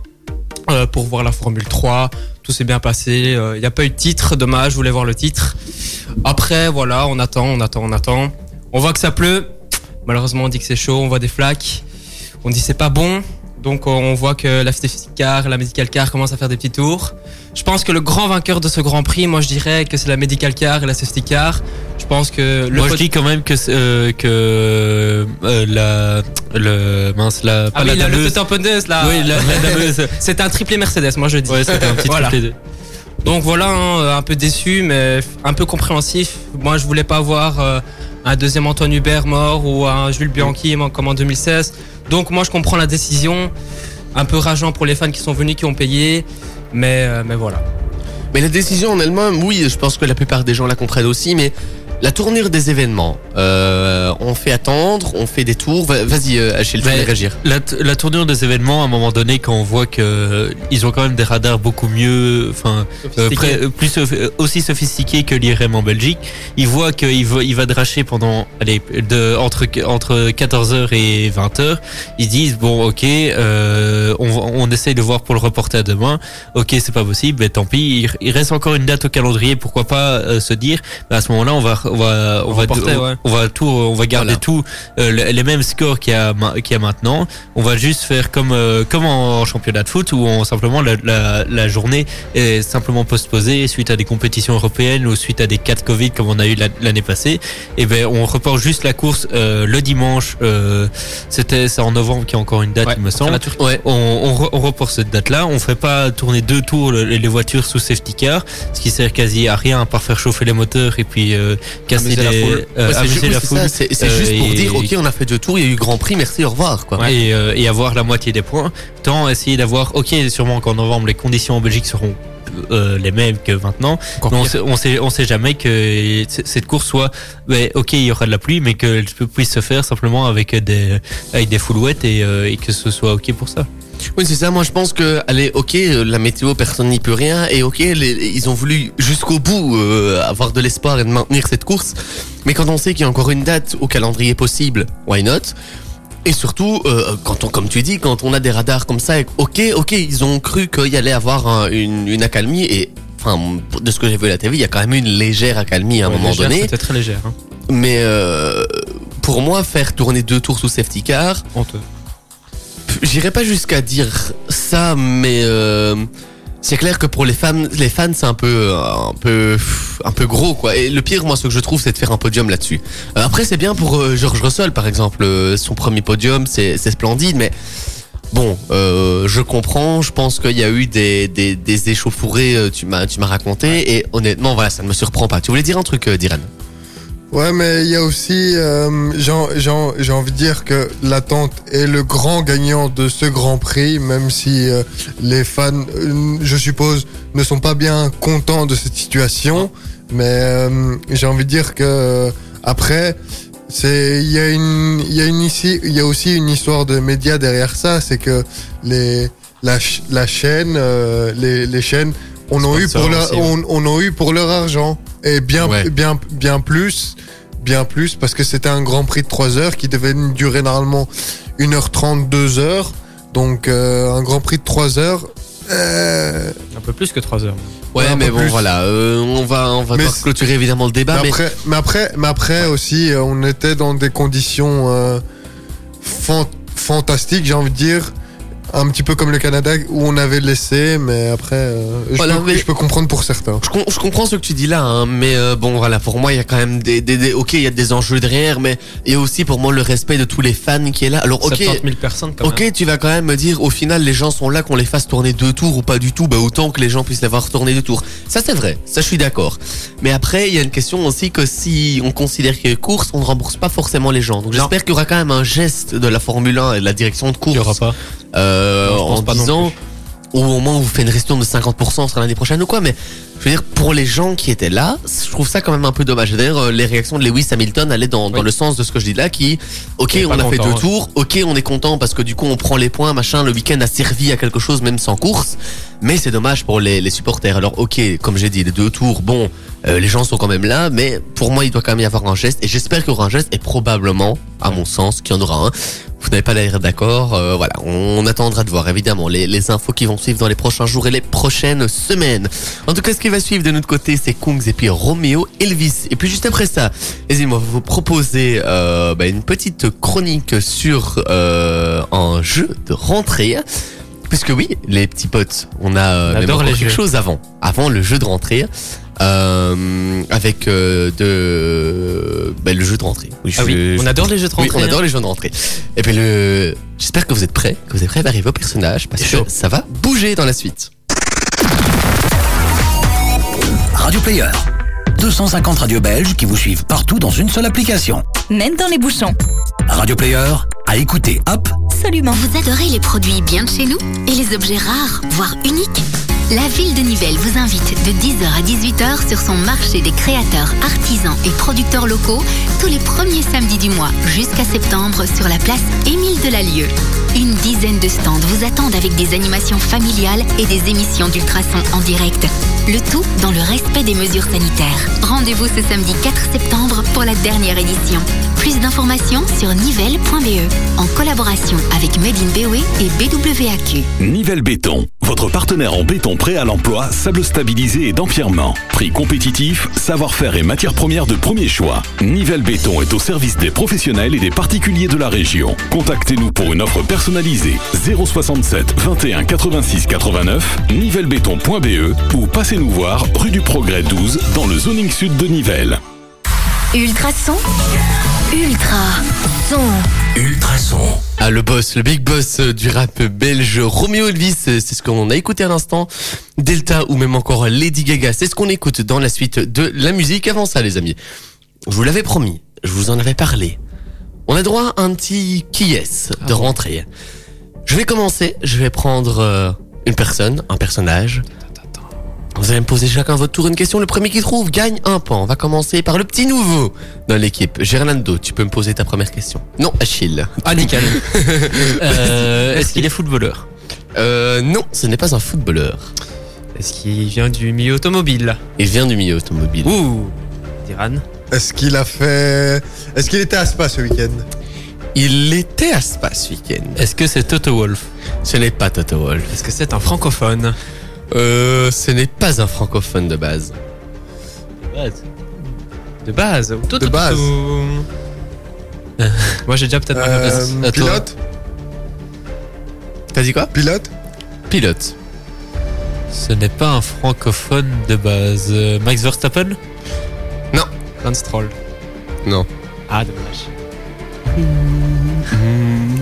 euh, pour voir la Formule 3. Tout s'est bien passé. Il n'y a pas eu de titre, dommage, je voulais voir le titre. Après, voilà, on attend, on attend, on attend. On voit que ça pleut. Malheureusement, on dit que c'est chaud, on voit des flaques. On dit c'est pas bon. Donc on voit que la safety car, la medical car commence à faire des petits tours. Je pense que le grand vainqueur de ce Grand Prix, moi je dirais que c'est la medical car et la safety car. Je pense que le Moi je dis quand même que c'est, euh, que euh, la le mince la pas ah la oui, la, le tamponneuse là. Oui, la. C'est un triplé Mercedes, moi je dis. Ouais, c'était un petit Voilà. triplé de- Donc voilà, hein, un peu déçu, mais un peu compréhensif. Moi, je voulais pas avoir euh, un deuxième Antoine Hubert mort ou un Jules Bianchi comme en 2016. Donc moi, je comprends la décision. Un peu rageant pour les fans qui sont venus, qui ont payé. Mais, euh, mais voilà. Mais la décision en elle-même, oui, je pense que la plupart des gens la comprennent aussi, mais la tournure des événements, euh, on fait attendre, on fait des tours. Va- Vas-y, euh, Achille, tu voulais réagir. La, la tournure des événements, à un moment donné, quand on voit que euh, ils ont quand même des radars beaucoup mieux, enfin euh, euh, plus euh, aussi sophistiqués que l'IRM en Belgique, ils voient qu'il va, il va dracher pendant allez de entre entre 14h et 20h. Ils disent bon ok, euh, on, on essaye de voir pour le reporter à demain. Ok, c'est pas possible, mais tant pis. Il, il reste encore une date au calendrier. Pourquoi pas euh, se dire mais à ce moment-là, on va on va on va on, ouais. on va tout on va garder Voilà. tout euh, le- les mêmes scores qu'il y a qu'il y a maintenant. On va juste faire comme euh, comme en championnat de foot où on simplement la, la, la journée est simplement postposée suite à des compétitions européennes ou suite à des cas de Covid comme on a eu la- l'année passée. Et ben on reporte juste la course euh, le dimanche. euh, C'était c'est en novembre qu'il y a encore une date Ouais, il me semble. Ouais. On, on, re- on reporte cette date-là. On fait pas tourner deux tours le- les voitures sous safety car, ce qui sert quasi à rien à part faire chauffer les moteurs et puis euh, casser Amuser la foule. euh, Ouais, amuser la foule. c'est- c'est Euh, juste pour et- dire, ok, on a fait deux tours, il y a eu Grand Prix, merci, au revoir. Quoi. et, euh, et avoir la moitié des points. Tant essayer d'avoir, ok, sûrement qu'en novembre les conditions en Belgique seront euh, les mêmes que maintenant. Mais on sait, on sait, on sait jamais que cette course soit, ouais, ok, il y aura de la pluie, mais qu'elle puisse se faire simplement avec des, avec des foulouettes et, euh, et que ce soit ok pour ça. Oui, c'est ça. Moi, je pense que, allez, ok, euh, la météo, personne n'y peut rien. Et ok, les- ils ont voulu jusqu'au bout euh, avoir de l'espoir et de maintenir cette course. Mais quand on sait qu'il y a encore une date au calendrier possible, why not? Et surtout, euh, quand on, comme tu dis, quand on a des radars comme ça, ok, ok, ils ont cru qu'il y allait avoir un- une, une accalmie et. Enfin, de ce que j'ai vu à la TV, il y a quand même une légère accalmie à un Ouais, moment légère, donné. C'était très légère. Hein. Mais euh, pour moi, faire tourner deux tours sous safety car, Honteux. J'irai pas jusqu'à dire ça, mais euh, c'est clair que pour les fans, les fans, c'est un peu, un peu, un peu gros, quoi. Et le pire, moi, ce que je trouve, c'est de faire un podium là-dessus. Euh, après, c'est bien pour euh, George Russell, par exemple, Euh, son premier podium, c'est, c'est splendide, mais bon, euh, je comprends. Je pense qu'il y a eu des, des, des échauffourées. euh, Tu m'as, tu m'as raconté, et honnêtement, voilà, ça ne me surprend pas. Tu voulais dire un truc, euh, Diran Ouais, mais il y a aussi, euh, j'ai envie de dire que l'attente est le grand gagnant de ce Grand Prix, même si euh, les fans, euh, je suppose, ne sont pas bien contents de cette situation. Mais euh, j'ai envie de dire que euh, après, c'est il y a une, il y a une ici, il y a aussi une histoire de médias derrière ça, c'est que les la, la chaîne, euh, les, les chaînes, on a eu pour leur, on, on a eu pour leur argent et bien, Ouais. bien, bien plus, bien plus parce que c'était un Grand Prix de 3 heures qui devait durer normalement 1h30, 2 heures. Donc euh, un Grand Prix de 3 heures. euh, Un peu plus que 3 heures. Ouais, mais bon, plus. voilà, euh, on va, on va Mais devoir c'est- clôturer évidemment le débat, mais mais, après, mais après, mais après aussi, euh, on était dans des conditions euh, fan- fantastiques, j'ai envie de dire. Un petit peu comme le Canada où on avait laissé, mais après, euh, je, Voilà, peux, mais- je peux comprendre pour certains. Je, com- je comprends ce que tu dis là, hein, mais euh, bon voilà, pour moi il y a quand même des, des, des- ok, il y a des enjeux derrière, mais il y a aussi pour moi le respect de tous les fans qui est là. Alors ok, 70 000 personnes quand ok, même. tu vas quand même me dire, au final les gens sont là qu'on les fasse tourner deux tours ou pas du tout, bah autant que les gens puissent les voir tourner deux tours. Ça c'est vrai, ça je suis d'accord. Mais après il y a une question aussi que si on considère qu'il y a course, on ne rembourse pas forcément les gens. Donc j'espère qu'il y aura quand même un geste de la Formule 1 et de la direction de course. Il y aura pas. euh, Non, pense en pas disant ou au moins on vous fait une restriction de 50% sur l'année prochaine ou quoi mais je veux dire pour les gens qui étaient là je trouve ça quand même un peu dommage. D'ailleurs euh, les réactions de Lewis Hamilton allaient dans, le sens de ce que je dis là qui ok on a fait deux tours ok on est content parce que du coup on prend les points machin le week-end a servi à quelque chose même sans course mais c'est dommage pour les, les supporters. Alors ok comme j'ai dit les deux tours bon euh, les gens sont quand même là mais pour moi il doit quand même y avoir un geste et j'espère qu'il y aura un geste et probablement à mon sens qu'il y en aura un vous n'avez pas l'air d'accord. euh, voilà, on attendra de voir évidemment les, les infos qui vont suivre dans les prochains jours et les prochaines semaines. En tout cas, ce qui va suivre de notre côté, c'est Kungs et puis Romeo Elvis. Et puis juste après ça, les va vous proposer euh, bah, une petite chronique sur euh, un jeu de rentrée. Puisque oui, les petits potes, on a euh, On adore les quelque jeux. chose avant, avant le jeu de rentrée, euh, avec euh, de bah, le jeu de rentrée. Oui, Ah je- oui, je- on adore les jeux de oui, rentrée. on adore hein. les jeux de rentrée. Et puis le, j'espère que vous êtes prêts, que vous êtes prêts à arriver au personnage parce que ça va bouger dans la suite. Radio Player. 250 radios belges qui vous suivent partout dans une seule application. Même dans les bouchons. Radio Player, à écouter, hop, Absolument. Vous adorez les produits bien de chez nous et les objets rares, voire uniques La ville de Nivelles vous invite de 10h à 18h sur son marché des créateurs, artisans et producteurs locaux tous les premiers samedis du mois jusqu'à septembre sur la place Émile Delalieu. Une dizaine de stands vous attendent avec des animations familiales et des émissions d'ultrasons en direct. Le tout dans le respect des mesures sanitaires. Rendez-vous ce samedi 4 septembre pour la dernière édition. Plus d'informations sur nivelles.be en collaboration avec Made in BOE et BWAQ. Nivelle Béton, votre partenaire en béton prêt à l'emploi, sable stabilisé et d'empierrement. Prix compétitif, savoir-faire et matières premières de premier choix. Nivelle Béton est au service des professionnels et des particuliers de la région. Contactez-nous pour une offre personnalisée 067 21 86 89 nivellebéton.be ou passez nous voir rue du Progrès 12 dans le zoning sud de Nivelles. Ultrason. Ultra. Son. Ultrason. Ah, le boss, le big boss du rap belge, Romeo Elvis, c'est ce qu'on a écouté à l'instant. Delta ou même encore Lady Gaga, c'est ce qu'on écoute dans la suite de la musique. Avant ça, les amis, je vous l'avais promis, je vous en avais parlé. On a droit à un petit qui est de rentrée. Je vais commencer, je vais prendre euh, une personne, un personnage. Vous allez me poser chacun votre tour une question. Le premier qui trouve gagne un point. On va commencer par le petit nouveau dans l'équipe. Gerlando, tu peux me poser ta première question. Non, Achille. Ah, nickel. Euh, Est-ce qu'il est footballeur? Euh, non, ce n'est pas un footballeur. Est-ce qu'il vient du milieu automobile? Il vient du milieu automobile. Ouh. Diran? Est-ce qu'il a fait. Est-ce qu'il était à Spa ce week-end? Il était à Spa ce week-end. Est-ce que c'est Toto Wolf Ce n'est pas Toto Wolff. Est-ce que c'est un francophone? Euh, ce n'est pas un francophone de base. De base De base. Moi j'ai déjà peut-être Euh, toi. Pilote T'as dit quoi? Pilote? Pilote. Ce n'est pas un francophone de base. Euh, Max Verstappen? Lance Stroll. Non. Ah, dommage.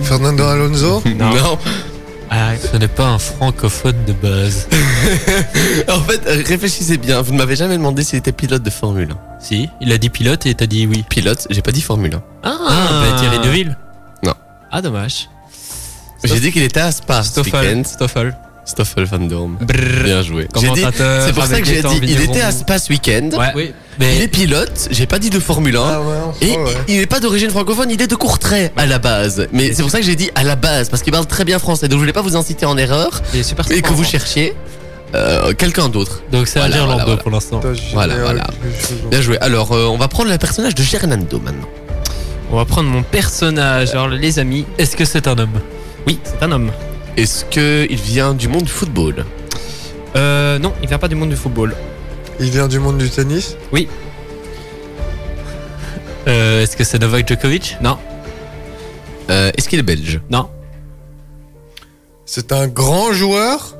Fernando Alonso? Non. Ah, Ce n'est pas un francophone de base. En fait, réfléchissez bien. Vous ne m'avez jamais demandé s'il était pilote de Formule 1. si, il a dit pilote et t'as dit oui. Pilote, j'ai pas dit Formule 1. Ah, Ah, bah Thierry Neuville. Ah, dommage. J'ai dit qu'il était à Spa Stoffel. Stoffel. Stoffel Van Dorm. Bien joué. C'est pour ça que j'ai dit, il était à Spa ce week-end. Ouais. Oui. Mais Il est pilote, j'ai pas dit de Formule 1. Ah ouais, Et ouais. il n'est pas d'origine francophone, il est de Courtrai à la base. Mais c'est pour ça que j'ai dit à la base, parce qu'il parle très bien français. Donc je voulais pas vous inciter en erreur Il est super et que vous cherchiez euh, quelqu'un d'autre. donc c'est Voilà, un Gerlando voilà, voilà. pour l'instant. Voilà, voilà. Bien joué. Alors euh, on va prendre le personnage de Gernando maintenant. On va prendre mon personnage, alors les amis. Est-ce que c'est un homme? Oui, c'est un homme. Est-ce qu'il vient du monde du football? Euh, non, il vient pas du monde du football. Il vient du monde du tennis? Euh, Est-ce que c'est Novak Djokovic? Non, Euh, Est-ce qu'il est belge? Non, C'est un grand joueur?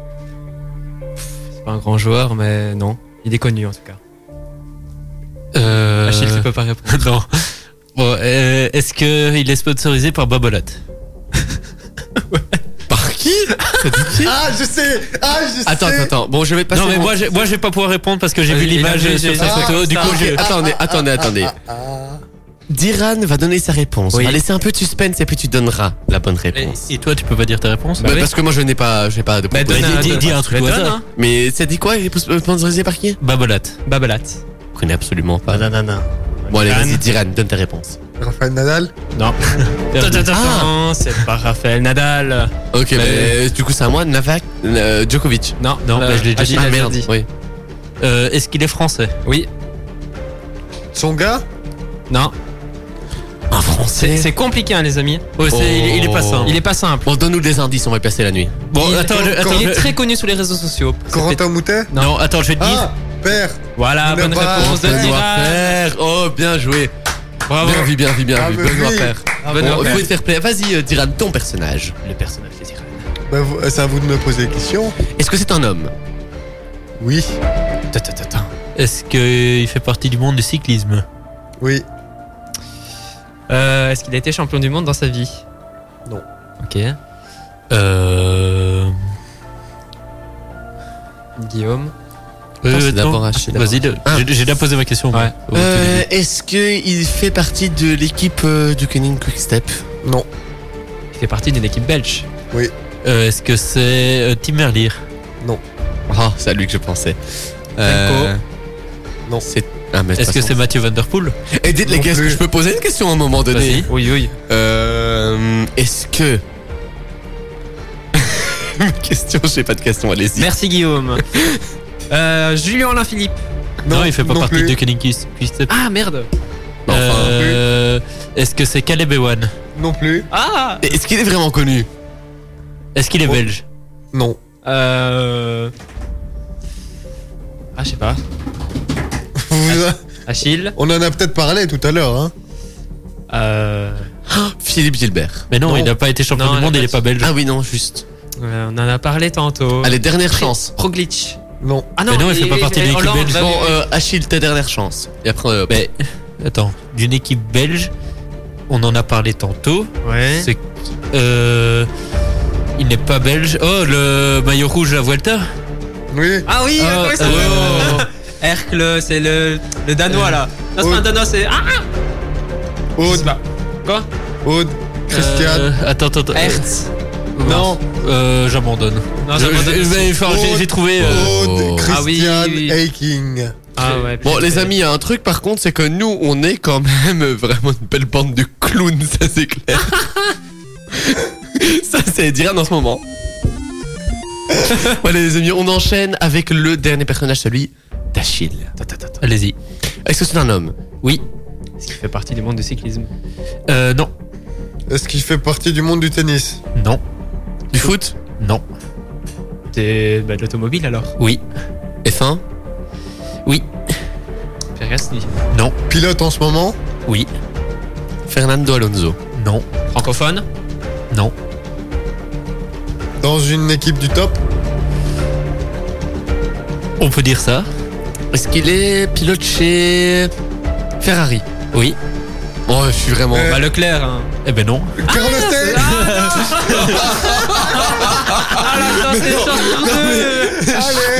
C'est pas un grand joueur, mais non. Il est connu en tout cas. euh... Achille, tu peux pas répondre. non. Bon, euh, est-ce qu'il est sponsorisé par Babolat? Qui Ah, je sais Ah, je Attends, sais attends, attends. Bon, je vais passer. Non mais mon- moi je, moi je vais pas pouvoir répondre parce que j'ai vu Vas-y, il a l'image vu, sur sa ah, photo. Du ça. coup, je... attendez, attendez, attendez. Ah, Diran va donner sa réponse. Oui. On va laisser un peu de suspense et puis tu donneras la bonne réponse. Et, et toi, tu peux pas dire ta réponse? Bah, oui. Parce que moi je n'ai pas, je n'ai pas de Bah, donne dis- un- dis un truc bah, au donne, hein. Mais ça dit quoi Il est sponsorisé par qui Babolat. Babolat. Je connais absolument pas. non, non. Bon allez, vas-y, Diran, donne ta réponse. Raphaël Nadal Non. Non, c'est pas Raphaël Nadal. Ok, mais du coup c'est à moi, Navak, euh, Djokovic. Non, Non, je l'ai déjà Achille dit. Ah déjà merde, dit. oui. Euh, Est-ce qu'il est français? Oui. Son gars? Non. Un français. C'est compliqué, hein, les amis. Oh, il, est- il est pas simple. Il est pas simple. Bon, donne-nous des indices, on va y passer la nuit. Bon, il, attends, je- attends, il est très connu sur les réseaux sociaux. Corentin Moutet? Non, attends, je vais te dire. Ah, père Voilà, bonne réponse de. Père. Oh, bien joué. Bravo. Bien vu, bien vu, bien Ah, vu. Benoît oui. Père. Benoît Bon, Père. faut te faire plaisir. Vas-y, euh, Diran, ton personnage. Le personnage de Diran. Bah, vous- C'est à vous de me poser des questions. Est-ce que c'est un homme? Oui. Est-ce qu'il fait partie du monde du cyclisme? Oui. Euh, Est-ce qu'il a été champion du monde dans sa vie? Non. Ok. Euh. Guillaume? Non, d'abord. Vas-y, Ah. j'ai déjà posé ma question. Ouais. Euh. Est-ce qu'il fait partie de l'équipe euh, du Canning Quickstep Non. Il fait partie d'une équipe belge? Euh, Est-ce que c'est euh, Tim Merlier? Ah, c'est à lui que je pensais. Euh, Non. C'est. Ah, Est-ce que c'est Mathieu Van Der Poel? Et dites les Non gars, est-ce que je peux poser une question à un moment donné? Oui, oui. Euh, Est-ce que. question, j'ai pas de question, allez-y. Merci Guillaume. euh, Julien Alain Philippe. Non, il fait pas non partie plus. de Quickstep. Ah merde. Enfin, Euh, Est-ce que c'est Caleb Ewan Non plus. Ah. Est-ce qu'il est vraiment connu? Est-ce qu'il est Oh. belge? Non. Euh. Ah, je sais pas. Achille. On en a peut-être parlé tout à l'heure. Hein. Euh. Philippe Gilbert. Mais non, Non. il n'a pas été champion Non, du il a monde, pas il est été- pas belge. Ah oui, non, juste. euh, on en a parlé tantôt. Allez, dernière chance. Roglic. Non. Ah Mais non, il fait pas partie de l'équipe belge. Bon, oui, oui. euh, Achille, ta dernière chance. Et après, euh, Mais attends, d'une équipe belge, on en a parlé tantôt. Ouais. C'est euh, il n'est pas belge. Oh, le maillot rouge à Vuelta. Oui. Ah oui, Ah, euh, s'appelle Hercle, c'est le, le danois là. Non, c'est pas un danois, c'est. Ah sais Aude. Quoi? Aude. Christian. Euh, attends, attends. attends. Hertz. Non. Euh, j'abandonne. Non, Je- j'abandonne je- aussi. mais, enfin, j'ai- J'ai trouvé. euh, Aude. Ah oui, Christian oui. Ah ouais. Bon, les amis, il y a un truc par contre, c'est que nous, on est quand même vraiment une belle bande de clowns, ça c'est clair. ça, c'est Diran en ce moment. voilà, les amis, on enchaîne avec le dernier personnage, celui d'Achille. Allez-y. Est-ce que c'est un homme? Oui. Est-ce qu'il fait partie du monde du cyclisme? Euh, non. Est-ce qu'il fait partie du monde du tennis? Non. Du foot Non. C'est bah, de l'automobile alors? Oui. F1 Oui. Piastri. Non. Pilote en ce moment? Oui. Fernando Alonso. Non. Francophone? Non. Dans une équipe du top? On peut dire ça. Est-ce qu'il est pilote chez Ferrari? Oui. Oh, je suis vraiment. Bah Leclerc. Hein. Eh ben non. Carlos Sainz Ah c'est sorti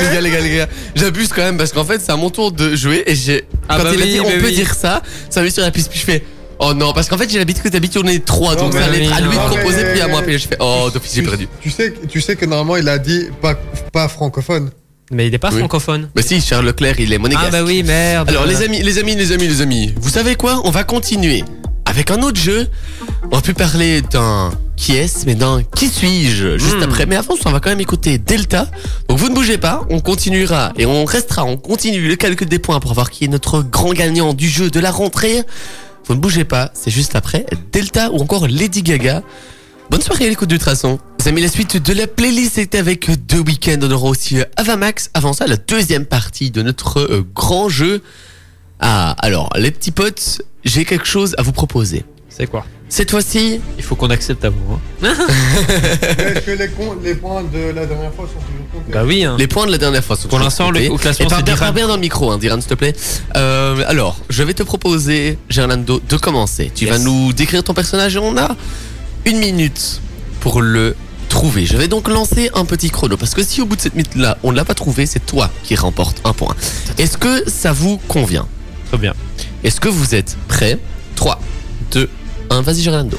Les gars, les gars, les gars, j'abuse quand même parce qu'en fait, c'est à mon tour de jouer et j'ai. Ah quand bah il a dit bah on peut dire ça, ça met sur la piste, puis je fais. Oh non, parce qu'en fait, j'ai l'habitude que d'habitude on est trois, donc mais ça allait être à lui de puis à moi, puis je fais. Oh, d'office, j'ai perdu. Tu sais, tu sais que normalement il a dit pas, pas francophone. Mais il est pas Oui. francophone. Bah si, Charles Leclerc, il est monégasque. Ah bah oui, merde. Alors les amis, les amis, les amis, les amis, vous savez quoi? On va continuer avec un autre jeu. On va plus parler d'un qui est, mais d'un qui suis-je juste Hmm. après. Mais avant, on va quand même écouter Delta. Donc vous ne bougez pas, on continuera et on restera, on continue le calcul des points pour voir qui est notre grand gagnant du jeu de la rentrée. Vous ne bougez pas, c'est juste après Delta ou encore Lady Gaga. Bonne soirée à l'écoute du Traçon. Les amis, la suite de la playlist est avec deux week-ends. On aura aussi euh, Avamax. Avant ça, la deuxième partie de notre euh, grand jeu. Ah, alors, les petits potes, j'ai quelque chose à vous proposer. C'est quoi? Cette fois-ci, Il faut qu'on accepte à vous. hein. Est-ce que les, points de la dernière fois sont toujours comptés? Bah oui. Hein. les points de la dernière fois sont Pour toujours l'instant, le- comptés. au classement, Et parle c'est bien, Diran. parle bien dans le micro, hein, Diran, s'il te plaît. Euh, alors, je vais te proposer, Gerlando, de commencer. Tu Yes. vas nous décrire ton personnage et on a une minute pour le trouver. Je vais donc lancer un petit chrono parce que si au bout de cette minute-là, on ne l'a pas trouvé, c'est toi qui remporte un point. Est-ce que ça vous convient? Très bien. Est-ce que vous êtes prêts? 3, 2, 1, vas-y Gerlando.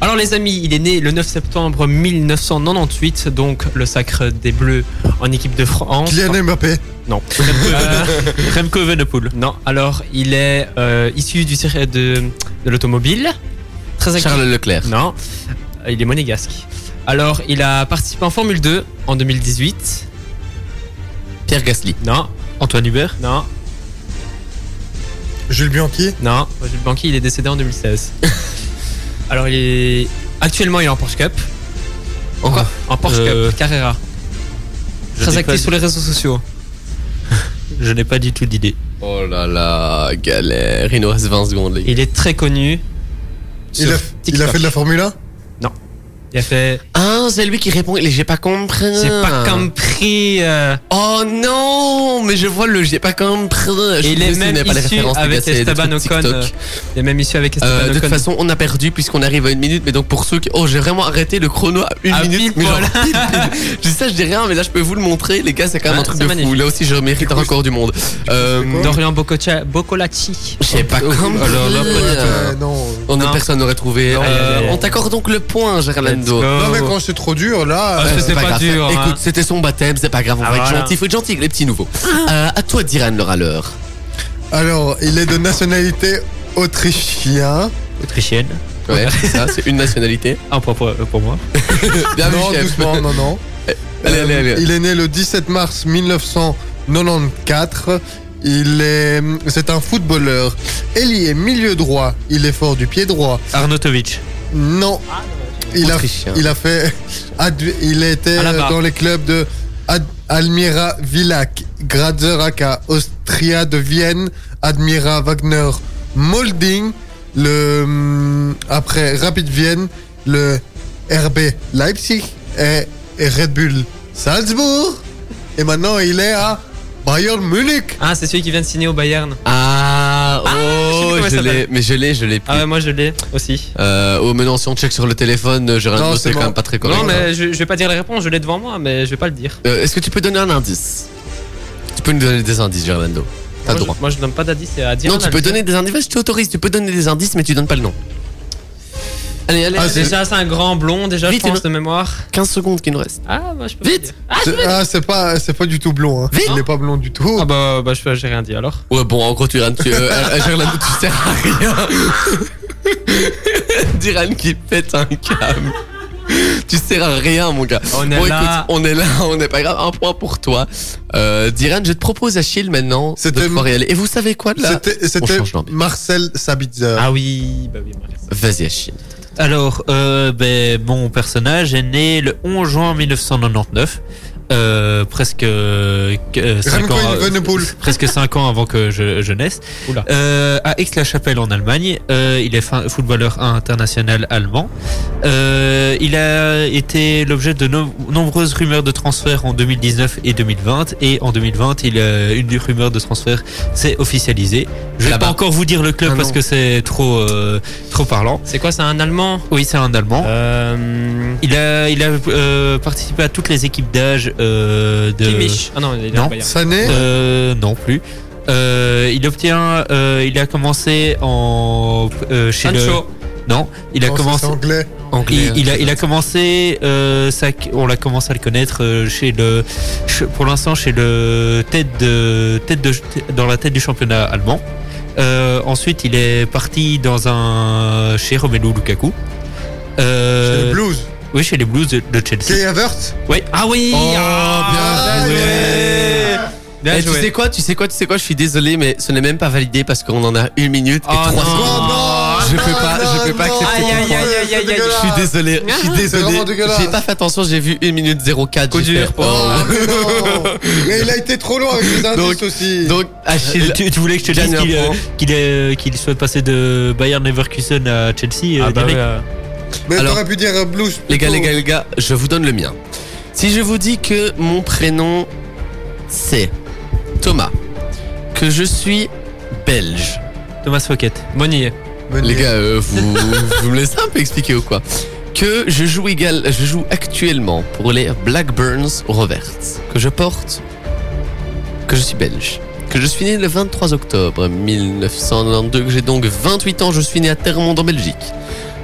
Alors les amis, il est né le 9 septembre 1998, donc le sacre des Bleus en équipe de France. Kylian Mbappé. Non. Euh, Remco Evenepoel. non. Alors il est euh, issu du circuit de, de l'automobile. Très actif. Charles Leclerc. Non. Euh, Il est monégasque. Alors il a participé en Formule 2 en 2018. Pierre Gasly. Non. Antoine Hubert. Non. Jules Bianchi. Non. Gilles Banqui, il est décédé en 2016. Alors il est actuellement il est en Porsche Cup. En quoi? En Porsche Euh, Cup Carrera. Je Très actif pas- sur les réseaux sociaux. Je n'ai pas du tout d'idée. Oh là là, galère. Il nous reste 20 secondes, les gars. Il est très connu. Il a, il a fait de la Formule 1 Il a fait. Ah, c'est lui qui répond. J'ai pas compris. J'ai pas compris. euh, Oh non, mais je vois le j'ai pas compris. Je Et il est même pas les avec Esteban Ocon. Euh, Il est même issu avec Esteban Euh, de Ocon. toute façon, on a perdu puisqu'on arrive à une minute. Mais donc pour ceux qui, oh, j'ai vraiment arrêté le chrono à une À minute. Mais genre, je dis ça, je dis rien, mais là, je peux vous le montrer. Les gars, c'est quand même Ouais, un truc de fou. magnifique. Là aussi, je mérite un record du monde. Euh, Dorian Boccolacci. j'ai pas compris. Euh, Non. On Non. personne n'aurait trouvé. On t'accorde donc le point, Gerlando. Non, mais quand c'est trop dur, là. Ah, euh, c'était C'est pas grave. dur, hein. Écoute, c'était son baptême, c'est pas grave, on Ah, va être voilà. gentil, faut être gentil avec les petits nouveaux. Euh, à toi, Diran, le râleur. Alors, il est de nationalité autrichien. Autrichienne. Ouais, c'est ça, c'est une nationalité. Ah, pour, pour, pour moi. Bien non, chef. doucement, non, non. Allez, allez, allez. Il est né le 17 mars 1994. Il est, c'est un footballeur. Ailier, milieu droit. Il est fort du pied droit. Arnautovic. Non. Il a, il a fait, il était dans les clubs de Ad- Almira Villach, Grazer AK, Austria de Vienne, Admira Wagner, Molding, le hum, après Rapid Vienne, le RB Leipzig et, et Red Bull Salzbourg. Et maintenant il est à Bayern Munich. Ah, c'est celui qui vient de signer au Bayern. Ah, sais oh, il je l'ai, mais je l'ai, je l'ai plus. Ah ouais, moi je l'ai aussi. Euh, oh, mais non, si on check sur le téléphone, euh, Gerlando, Non, c'est quand même pas très correct. Non, mais je, je vais pas dire les réponses, je l'ai devant moi, mais je vais pas le dire. Euh, Est-ce que tu peux donner un indice? Tu peux nous donner des indices, Gerlando. T'as Moi, je, droit. moi je donne pas d'indice, à dire. Non, tu peux donner des indices, je t'autorise, tu peux donner des indices, mais tu donnes pas le nom. Allez, allez, Ah, allez. Déjà, c'est un grand blond, déjà, Vite, je pense, de mémoire. 15 secondes qui nous restent. Ah, moi je peux Vite. pas dire. Ah, C'est- Ah, c'est pas, c'est pas du tout blond. Hein. Vite. Il est pas blond du tout. Ah bah, bah je j'ai rien dit alors. Ouais, bon, en gros, tu, tu, euh, euh, tu sers à rien. Diran qui pète un câble. Tu sers à rien, mon gars. On est bon, là. écoute, on est là, on n'est pas grave. Un point pour toi. Euh, Diran, je te propose, Achille, maintenant, de C'était- pouvoir y aller. Et vous savez quoi, là? C'était, On c'était change d'ambiance. Marcel Sabitzer. Ah oui, bah oui, Marius. Vas-y, Achille. Alors, euh, ben, mon personnage est né le 11 juin 1999 euh, presque euh, 5 ans, Evenepoel. presque 5 ans avant que je, je naisse. Oula. Euh, à Aix-la-Chapelle en Allemagne, euh, il est fin- footballeur international allemand. Euh, il a été l'objet de no- nombreuses rumeurs de transfert en 2019 et 2020 et en 2020, il a, une des rumeurs de transfert s'est officialisée. Je vais Là-bas. pas encore vous dire le club Ah parce que c'est trop euh, trop parlant. C'est quoi, c'est un Allemand? Oui, c'est un Allemand. euh... Il a, il a euh, participé à toutes les équipes d'âge euh, de. Kimmich. Ah non, il. Sané Euh, non plus. Euh, il obtient, euh, il a commencé en euh, chez le. Non, il a Non, commencé. anglais. Anglais, Il, il a, il a commencé, euh, ça- on l'a commencé à le connaître euh, chez le, pour l'instant chez le tête de, tête de, dans la tête du championnat allemand. Euh, ensuite, il est parti dans un chez Romelu Lukaku. Euh, C'est le blues. Oui, chez les Blues de, de Chelsea. Kay Havertz. Oui. Ah oui. Oh, ah, bien joué. Bien Eh, tu joué. sais quoi, tu sais quoi, tu sais quoi, je suis désolé, mais ce n'est même pas validé parce qu'on en a une minute et Oh trois non. secondes. non, je peux pas, non, je peux pas accepter Aïe, ton aïe, point. aïe, aïe, aïe, aïe. Je suis désolé, je suis désolé. J'ai pas fait attention, j'ai vu 1 minute 04. Coup j'ai dur fait, pour- oh. Ah, mais il a été trop loin avec les indices Donc- aussi. Donc, Achille, Euh, tu, tu voulais que je te dise euh, qu'il est- qu'il souhaite passer de Bayern Leverkusen à Chelsea euh, Ah bah euh, Mais alors- t'aurais pu dire euh, blues. Les gars, les gars, les gars, je vous donne le mien. Si je vous dis que mon prénom c'est Thomas, que je suis belge, Thomas Fouquet. Monnier. Bonne les gars, euh, vous, vous me laissez un peu expliquer ou quoi? Que je joue égal, je joue actuellement pour les Blackburns Rovers, que je porte, que je suis belge, que je suis né le 23 octobre 1992, que j'ai donc 28 ans, je suis né à Termonde en Belgique.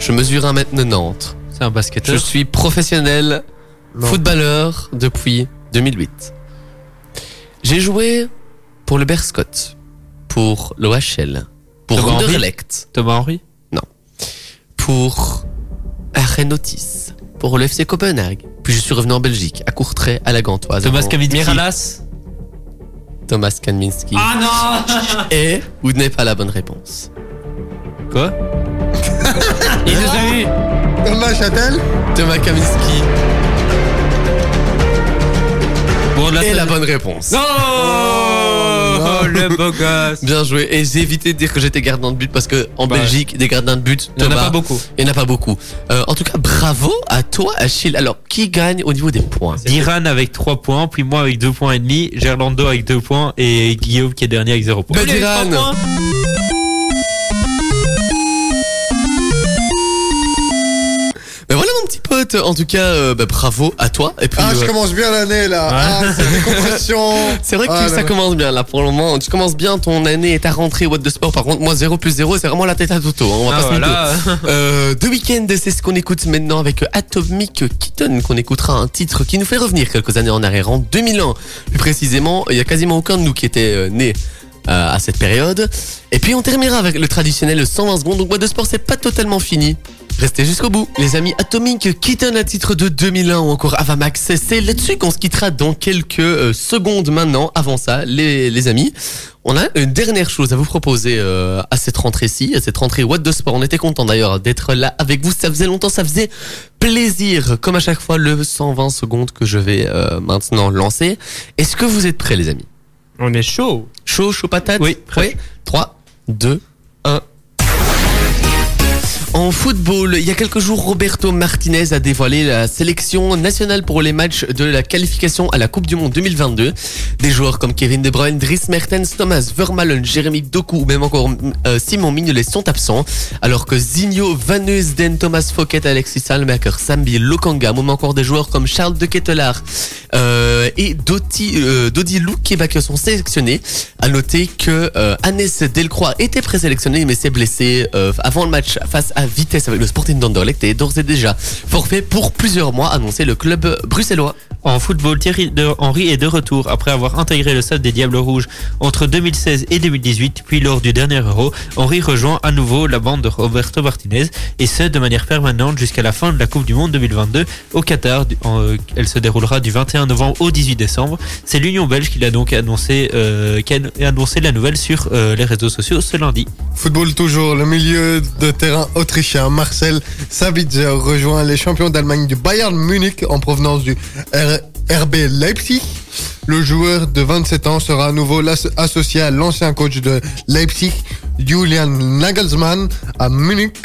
Je mesure 1m90. C'est un Je basketteur. suis professionnel Non. footballeur depuis 2008. J'ai joué pour le Berscott, pour l'OHL, pour Thomas Henry Anderlecht, Thomas Henry. pour Arenotis, pour le FC Copenhague. Puis je suis revenu en Belgique, à Courtrai, à la Gantoise. Thomas Kaminski. Thomas Kaminski. Ah non Et vous n'avez pas la bonne réponse. Quoi? Il nous a eu Thomas Châtel. Thomas Kaminski Bon, là, est ça- la bonne réponse. Non Oh, le beau gosse Bien joué. Et j'ai évité de dire que j'étais gardien de but parce que en Bah, Belgique, des gardiens de but, Il n'y en a Thomas, pas beaucoup. Il n'y en a pas beaucoup. Euh, en tout cas, bravo à toi, Achille. Alors, qui gagne au niveau des points? Diran avec 3 points, puis moi avec 2 points et demi, Gerlando avec 2 points et Guillaume qui est dernier avec 0 points. Diran. Petit pote. En tout cas, euh, ben, bravo à toi. Et puis, Ah, je euh, commence bien l'année là. Ah, c'est vrai que Ah, ça là, commence bien là pour le moment. Tu commences bien ton année et ta rentrée What de Sport. Par contre, moi 0 plus 0, c'est vraiment la tête à Toto. hein, on va Ah, pas se mytho. voilà. Euh, de week-end, c'est ce qu'on écoute maintenant avec Atomic Kitten, qu'on écoutera un titre qui nous fait revenir quelques années en arrière, en 2001. Plus précisément, il y a quasiment aucun de nous qui était euh, né euh, à cette période. Et puis on terminera avec le traditionnel 120 secondes. Donc What de Sport, c'est pas totalement fini. Restez jusqu'au bout. Les amis, Atomic Kitten à titre de 2001 ou encore Avamax, c'est là-dessus qu'on se quittera dans quelques euh, secondes maintenant. Avant ça, les, les amis, on a une dernière chose à vous proposer euh, à cette rentrée-ci, à cette rentrée What de Sport. On était content d'ailleurs d'être là avec vous. Ça faisait longtemps, ça faisait plaisir. Comme à chaque fois, le 120 secondes que je vais euh, maintenant lancer. Est-ce que vous êtes prêts, les amis? On est chaud. Chaud, chaud patate Oui, prêt. 3, 2, 1. En football, il y a quelques jours, Roberto Martinez a dévoilé la sélection nationale pour les matchs de la qualification à la Coupe du Monde 2022. Des joueurs comme Kevin De Bruyne, Dries Mertens, Thomas Vermaelen, Jérémy Doku ou même encore euh, Simon Mignolet sont absents, alors que Zinho, Van Heusden, Thomas Fouquet, Alexis Salmaker, Sambi, Lokanga, même encore des joueurs comme Charles de Ketelaar euh, et Dodi, euh, Dodi sont sélectionnés. À noter que euh, Hannes Delcroix était présélectionné mais s'est blessé euh, avant le match face à Vitesse avec le Sporting d'Anderlecht et est d'ores et déjà forfait pour plusieurs mois, annoncé le club bruxellois. En football, Thierry de- Henry est de retour après avoir intégré le stade des Diables Rouges entre 2016 et 2018, puis lors du dernier Euro, Henry rejoint à nouveau la bande de Roberto Martinez et ce de manière permanente jusqu'à la fin de la Coupe du Monde 2022 au Qatar. Euh, Elle se déroulera du 21 novembre au 18 décembre. C'est l'Union belge qui l'a donc annoncé, euh, qui a annoncé la nouvelle sur euh, les réseaux sociaux ce lundi. Football toujours, le milieu de terrain Marcel Sabitzer rejoint les champions d'Allemagne du Bayern Munich en provenance du RB Leipzig. Le joueur de 27 ans sera à nouveau associé à l'ancien coach de Leipzig, Julian Nagelsmann, à Munich,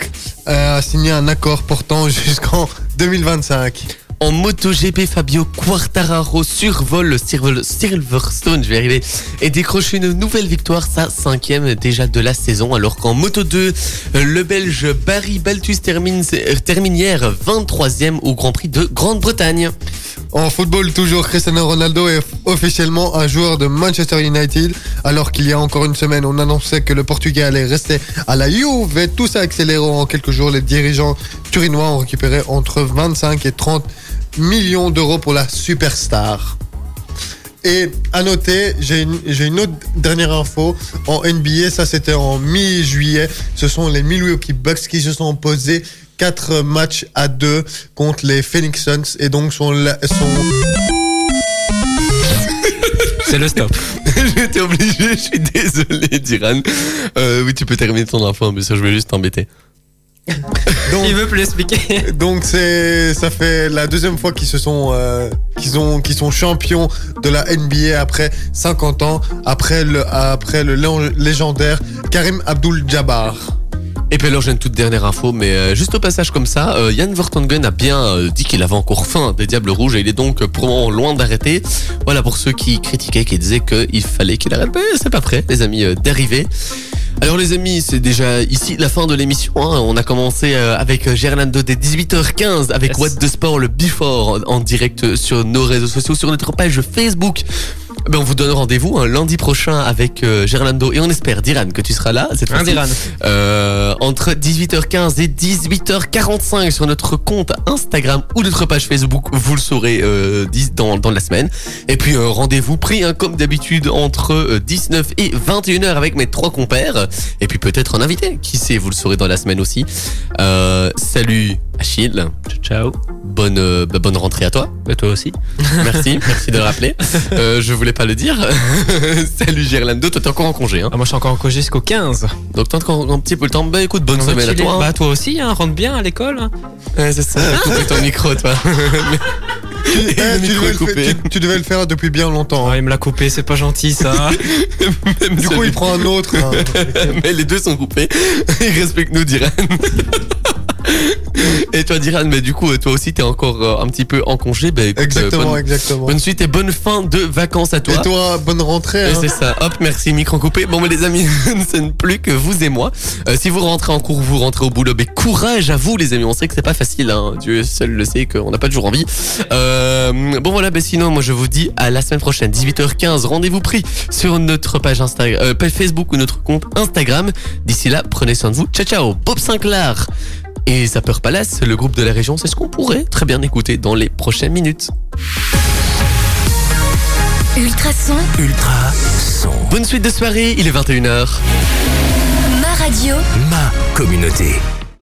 euh, a signé un accord portant jusqu'en 2025. En MotoGP, Fabio Quartararo survole le Silver- Silverstone, je vais arriver, et décroche une nouvelle victoire, sa cinquième déjà de la saison, alors qu'en Moto 2, le Belge Barry Baltus termine, hier 23e au Grand Prix de Grande-Bretagne. En football, toujours, Cristiano Ronaldo est officiellement un joueur de Manchester United, alors qu'il y a encore une semaine, on annonçait que le Portugais allait rester à la Juve. Tout ça accéléré en quelques jours. Les dirigeants turinois ont récupéré entre 25 et 30 millions d'euros pour la superstar. Et à noter, j'ai une, j'ai une autre dernière info. En NBA, ça c'était en mi-juillet. Ce sont les Milwaukee Bucks qui se sont posés 4 matchs à 2 contre les Phoenix Suns et donc sont, la- sont C'est le stop. J'étais obligé, je suis désolé, Diran. Euh, oui, tu peux terminer ton info, mais ça, je vais juste t'embêter. Donc, Il veut plus l'expliquer. donc c'est ça fait la deuxième fois qu'ils se sont euh, qu'ils ont qu'ils sont champions de la NBA après 50 ans après le après le lé- légendaire Karim Abdul-Jabbar. Et puis alors j'ai une toute dernière info, mais euh, juste au passage comme ça, euh, Yann Vertonghen a bien euh, dit qu'il avait encore faim des Diables Rouges et il est donc euh, pour le moment loin d'arrêter. Voilà pour ceux qui critiquaient, qui disaient qu'il fallait qu'il arrête. Ben, c'est pas prêt, les amis, euh, d'arriver. Alors les amis, c'est déjà ici la fin de l'émission. hein. On a commencé euh, avec Gerlando dès 18h15 avec Yes. What the Sport, le Before en direct sur nos réseaux sociaux, sur notre page Facebook. Ben, on vous donne rendez-vous un lundi prochain avec euh, Gerlando et on espère, Diran, que tu seras là cette Hein, fois-ci. Diran Euh, entre 18h15 et 18h45 sur notre compte Instagram ou notre page Facebook, vous le saurez euh, dans, dans la semaine. Et puis euh, rendez-vous pris hein, comme d'habitude entre euh, 19 et 21h avec mes trois compères. Et puis peut-être un invité, qui sait, vous le saurez dans la semaine aussi. Euh, salut Achille, Ciao. bonne, euh, bah, bonne rentrée à toi. Et toi aussi. Merci, merci de le rappeler. Euh, je voulais pas le dire. salut Gerlando, toi t'es encore en congé. Hein. Ah, moi, je suis encore en congé jusqu'au 15. Donc t'as encore un petit peu le temps. Bah écoute, bonne On semaine à toi. hein. Bah, toi aussi, hein, rentre bien à l'école. hein. Ouais, c'est ça, couper ton micro, toi. Eh, le tu micro devais tu- tu devais le faire depuis bien longtemps. Ah, il me l'a coupé, c'est pas gentil ça. Du coup, il prend un autre. hein. Mais les deux sont coupés. Respecte-nous, Diran. Et toi, Diran, mais du coup, toi aussi, t'es encore euh, un petit peu en congé. Bah, écoute, euh, Exactement, bonne, exactement. bonne suite et bonne fin de vacances à toi. Et toi, bonne rentrée. Hein. c'est ça, hop, merci, micro coupé. Bon, mais les amis, ce n'est plus que vous et moi. Euh, si vous rentrez en cours, vous rentrez au boulot, mais courage à vous, les amis. On sait que c'est pas facile, hein. Dieu seul le sait qu'on n'a pas toujours envie. Euh, bon, voilà, ben sinon, moi, je vous dis à la semaine prochaine, 18h15. Rendez-vous pris sur notre page Instagram, euh, page Facebook ou notre compte Instagram. D'ici là, prenez soin de vous. Ciao, ciao. Bob Sinclair. Et Zapper Palace, le groupe de la région, c'est ce qu'on pourrait très bien écouter dans les prochaines minutes. Ultrason, Ultra son. Bonne suite de soirée, il est 21h. ma radio. Ma communauté.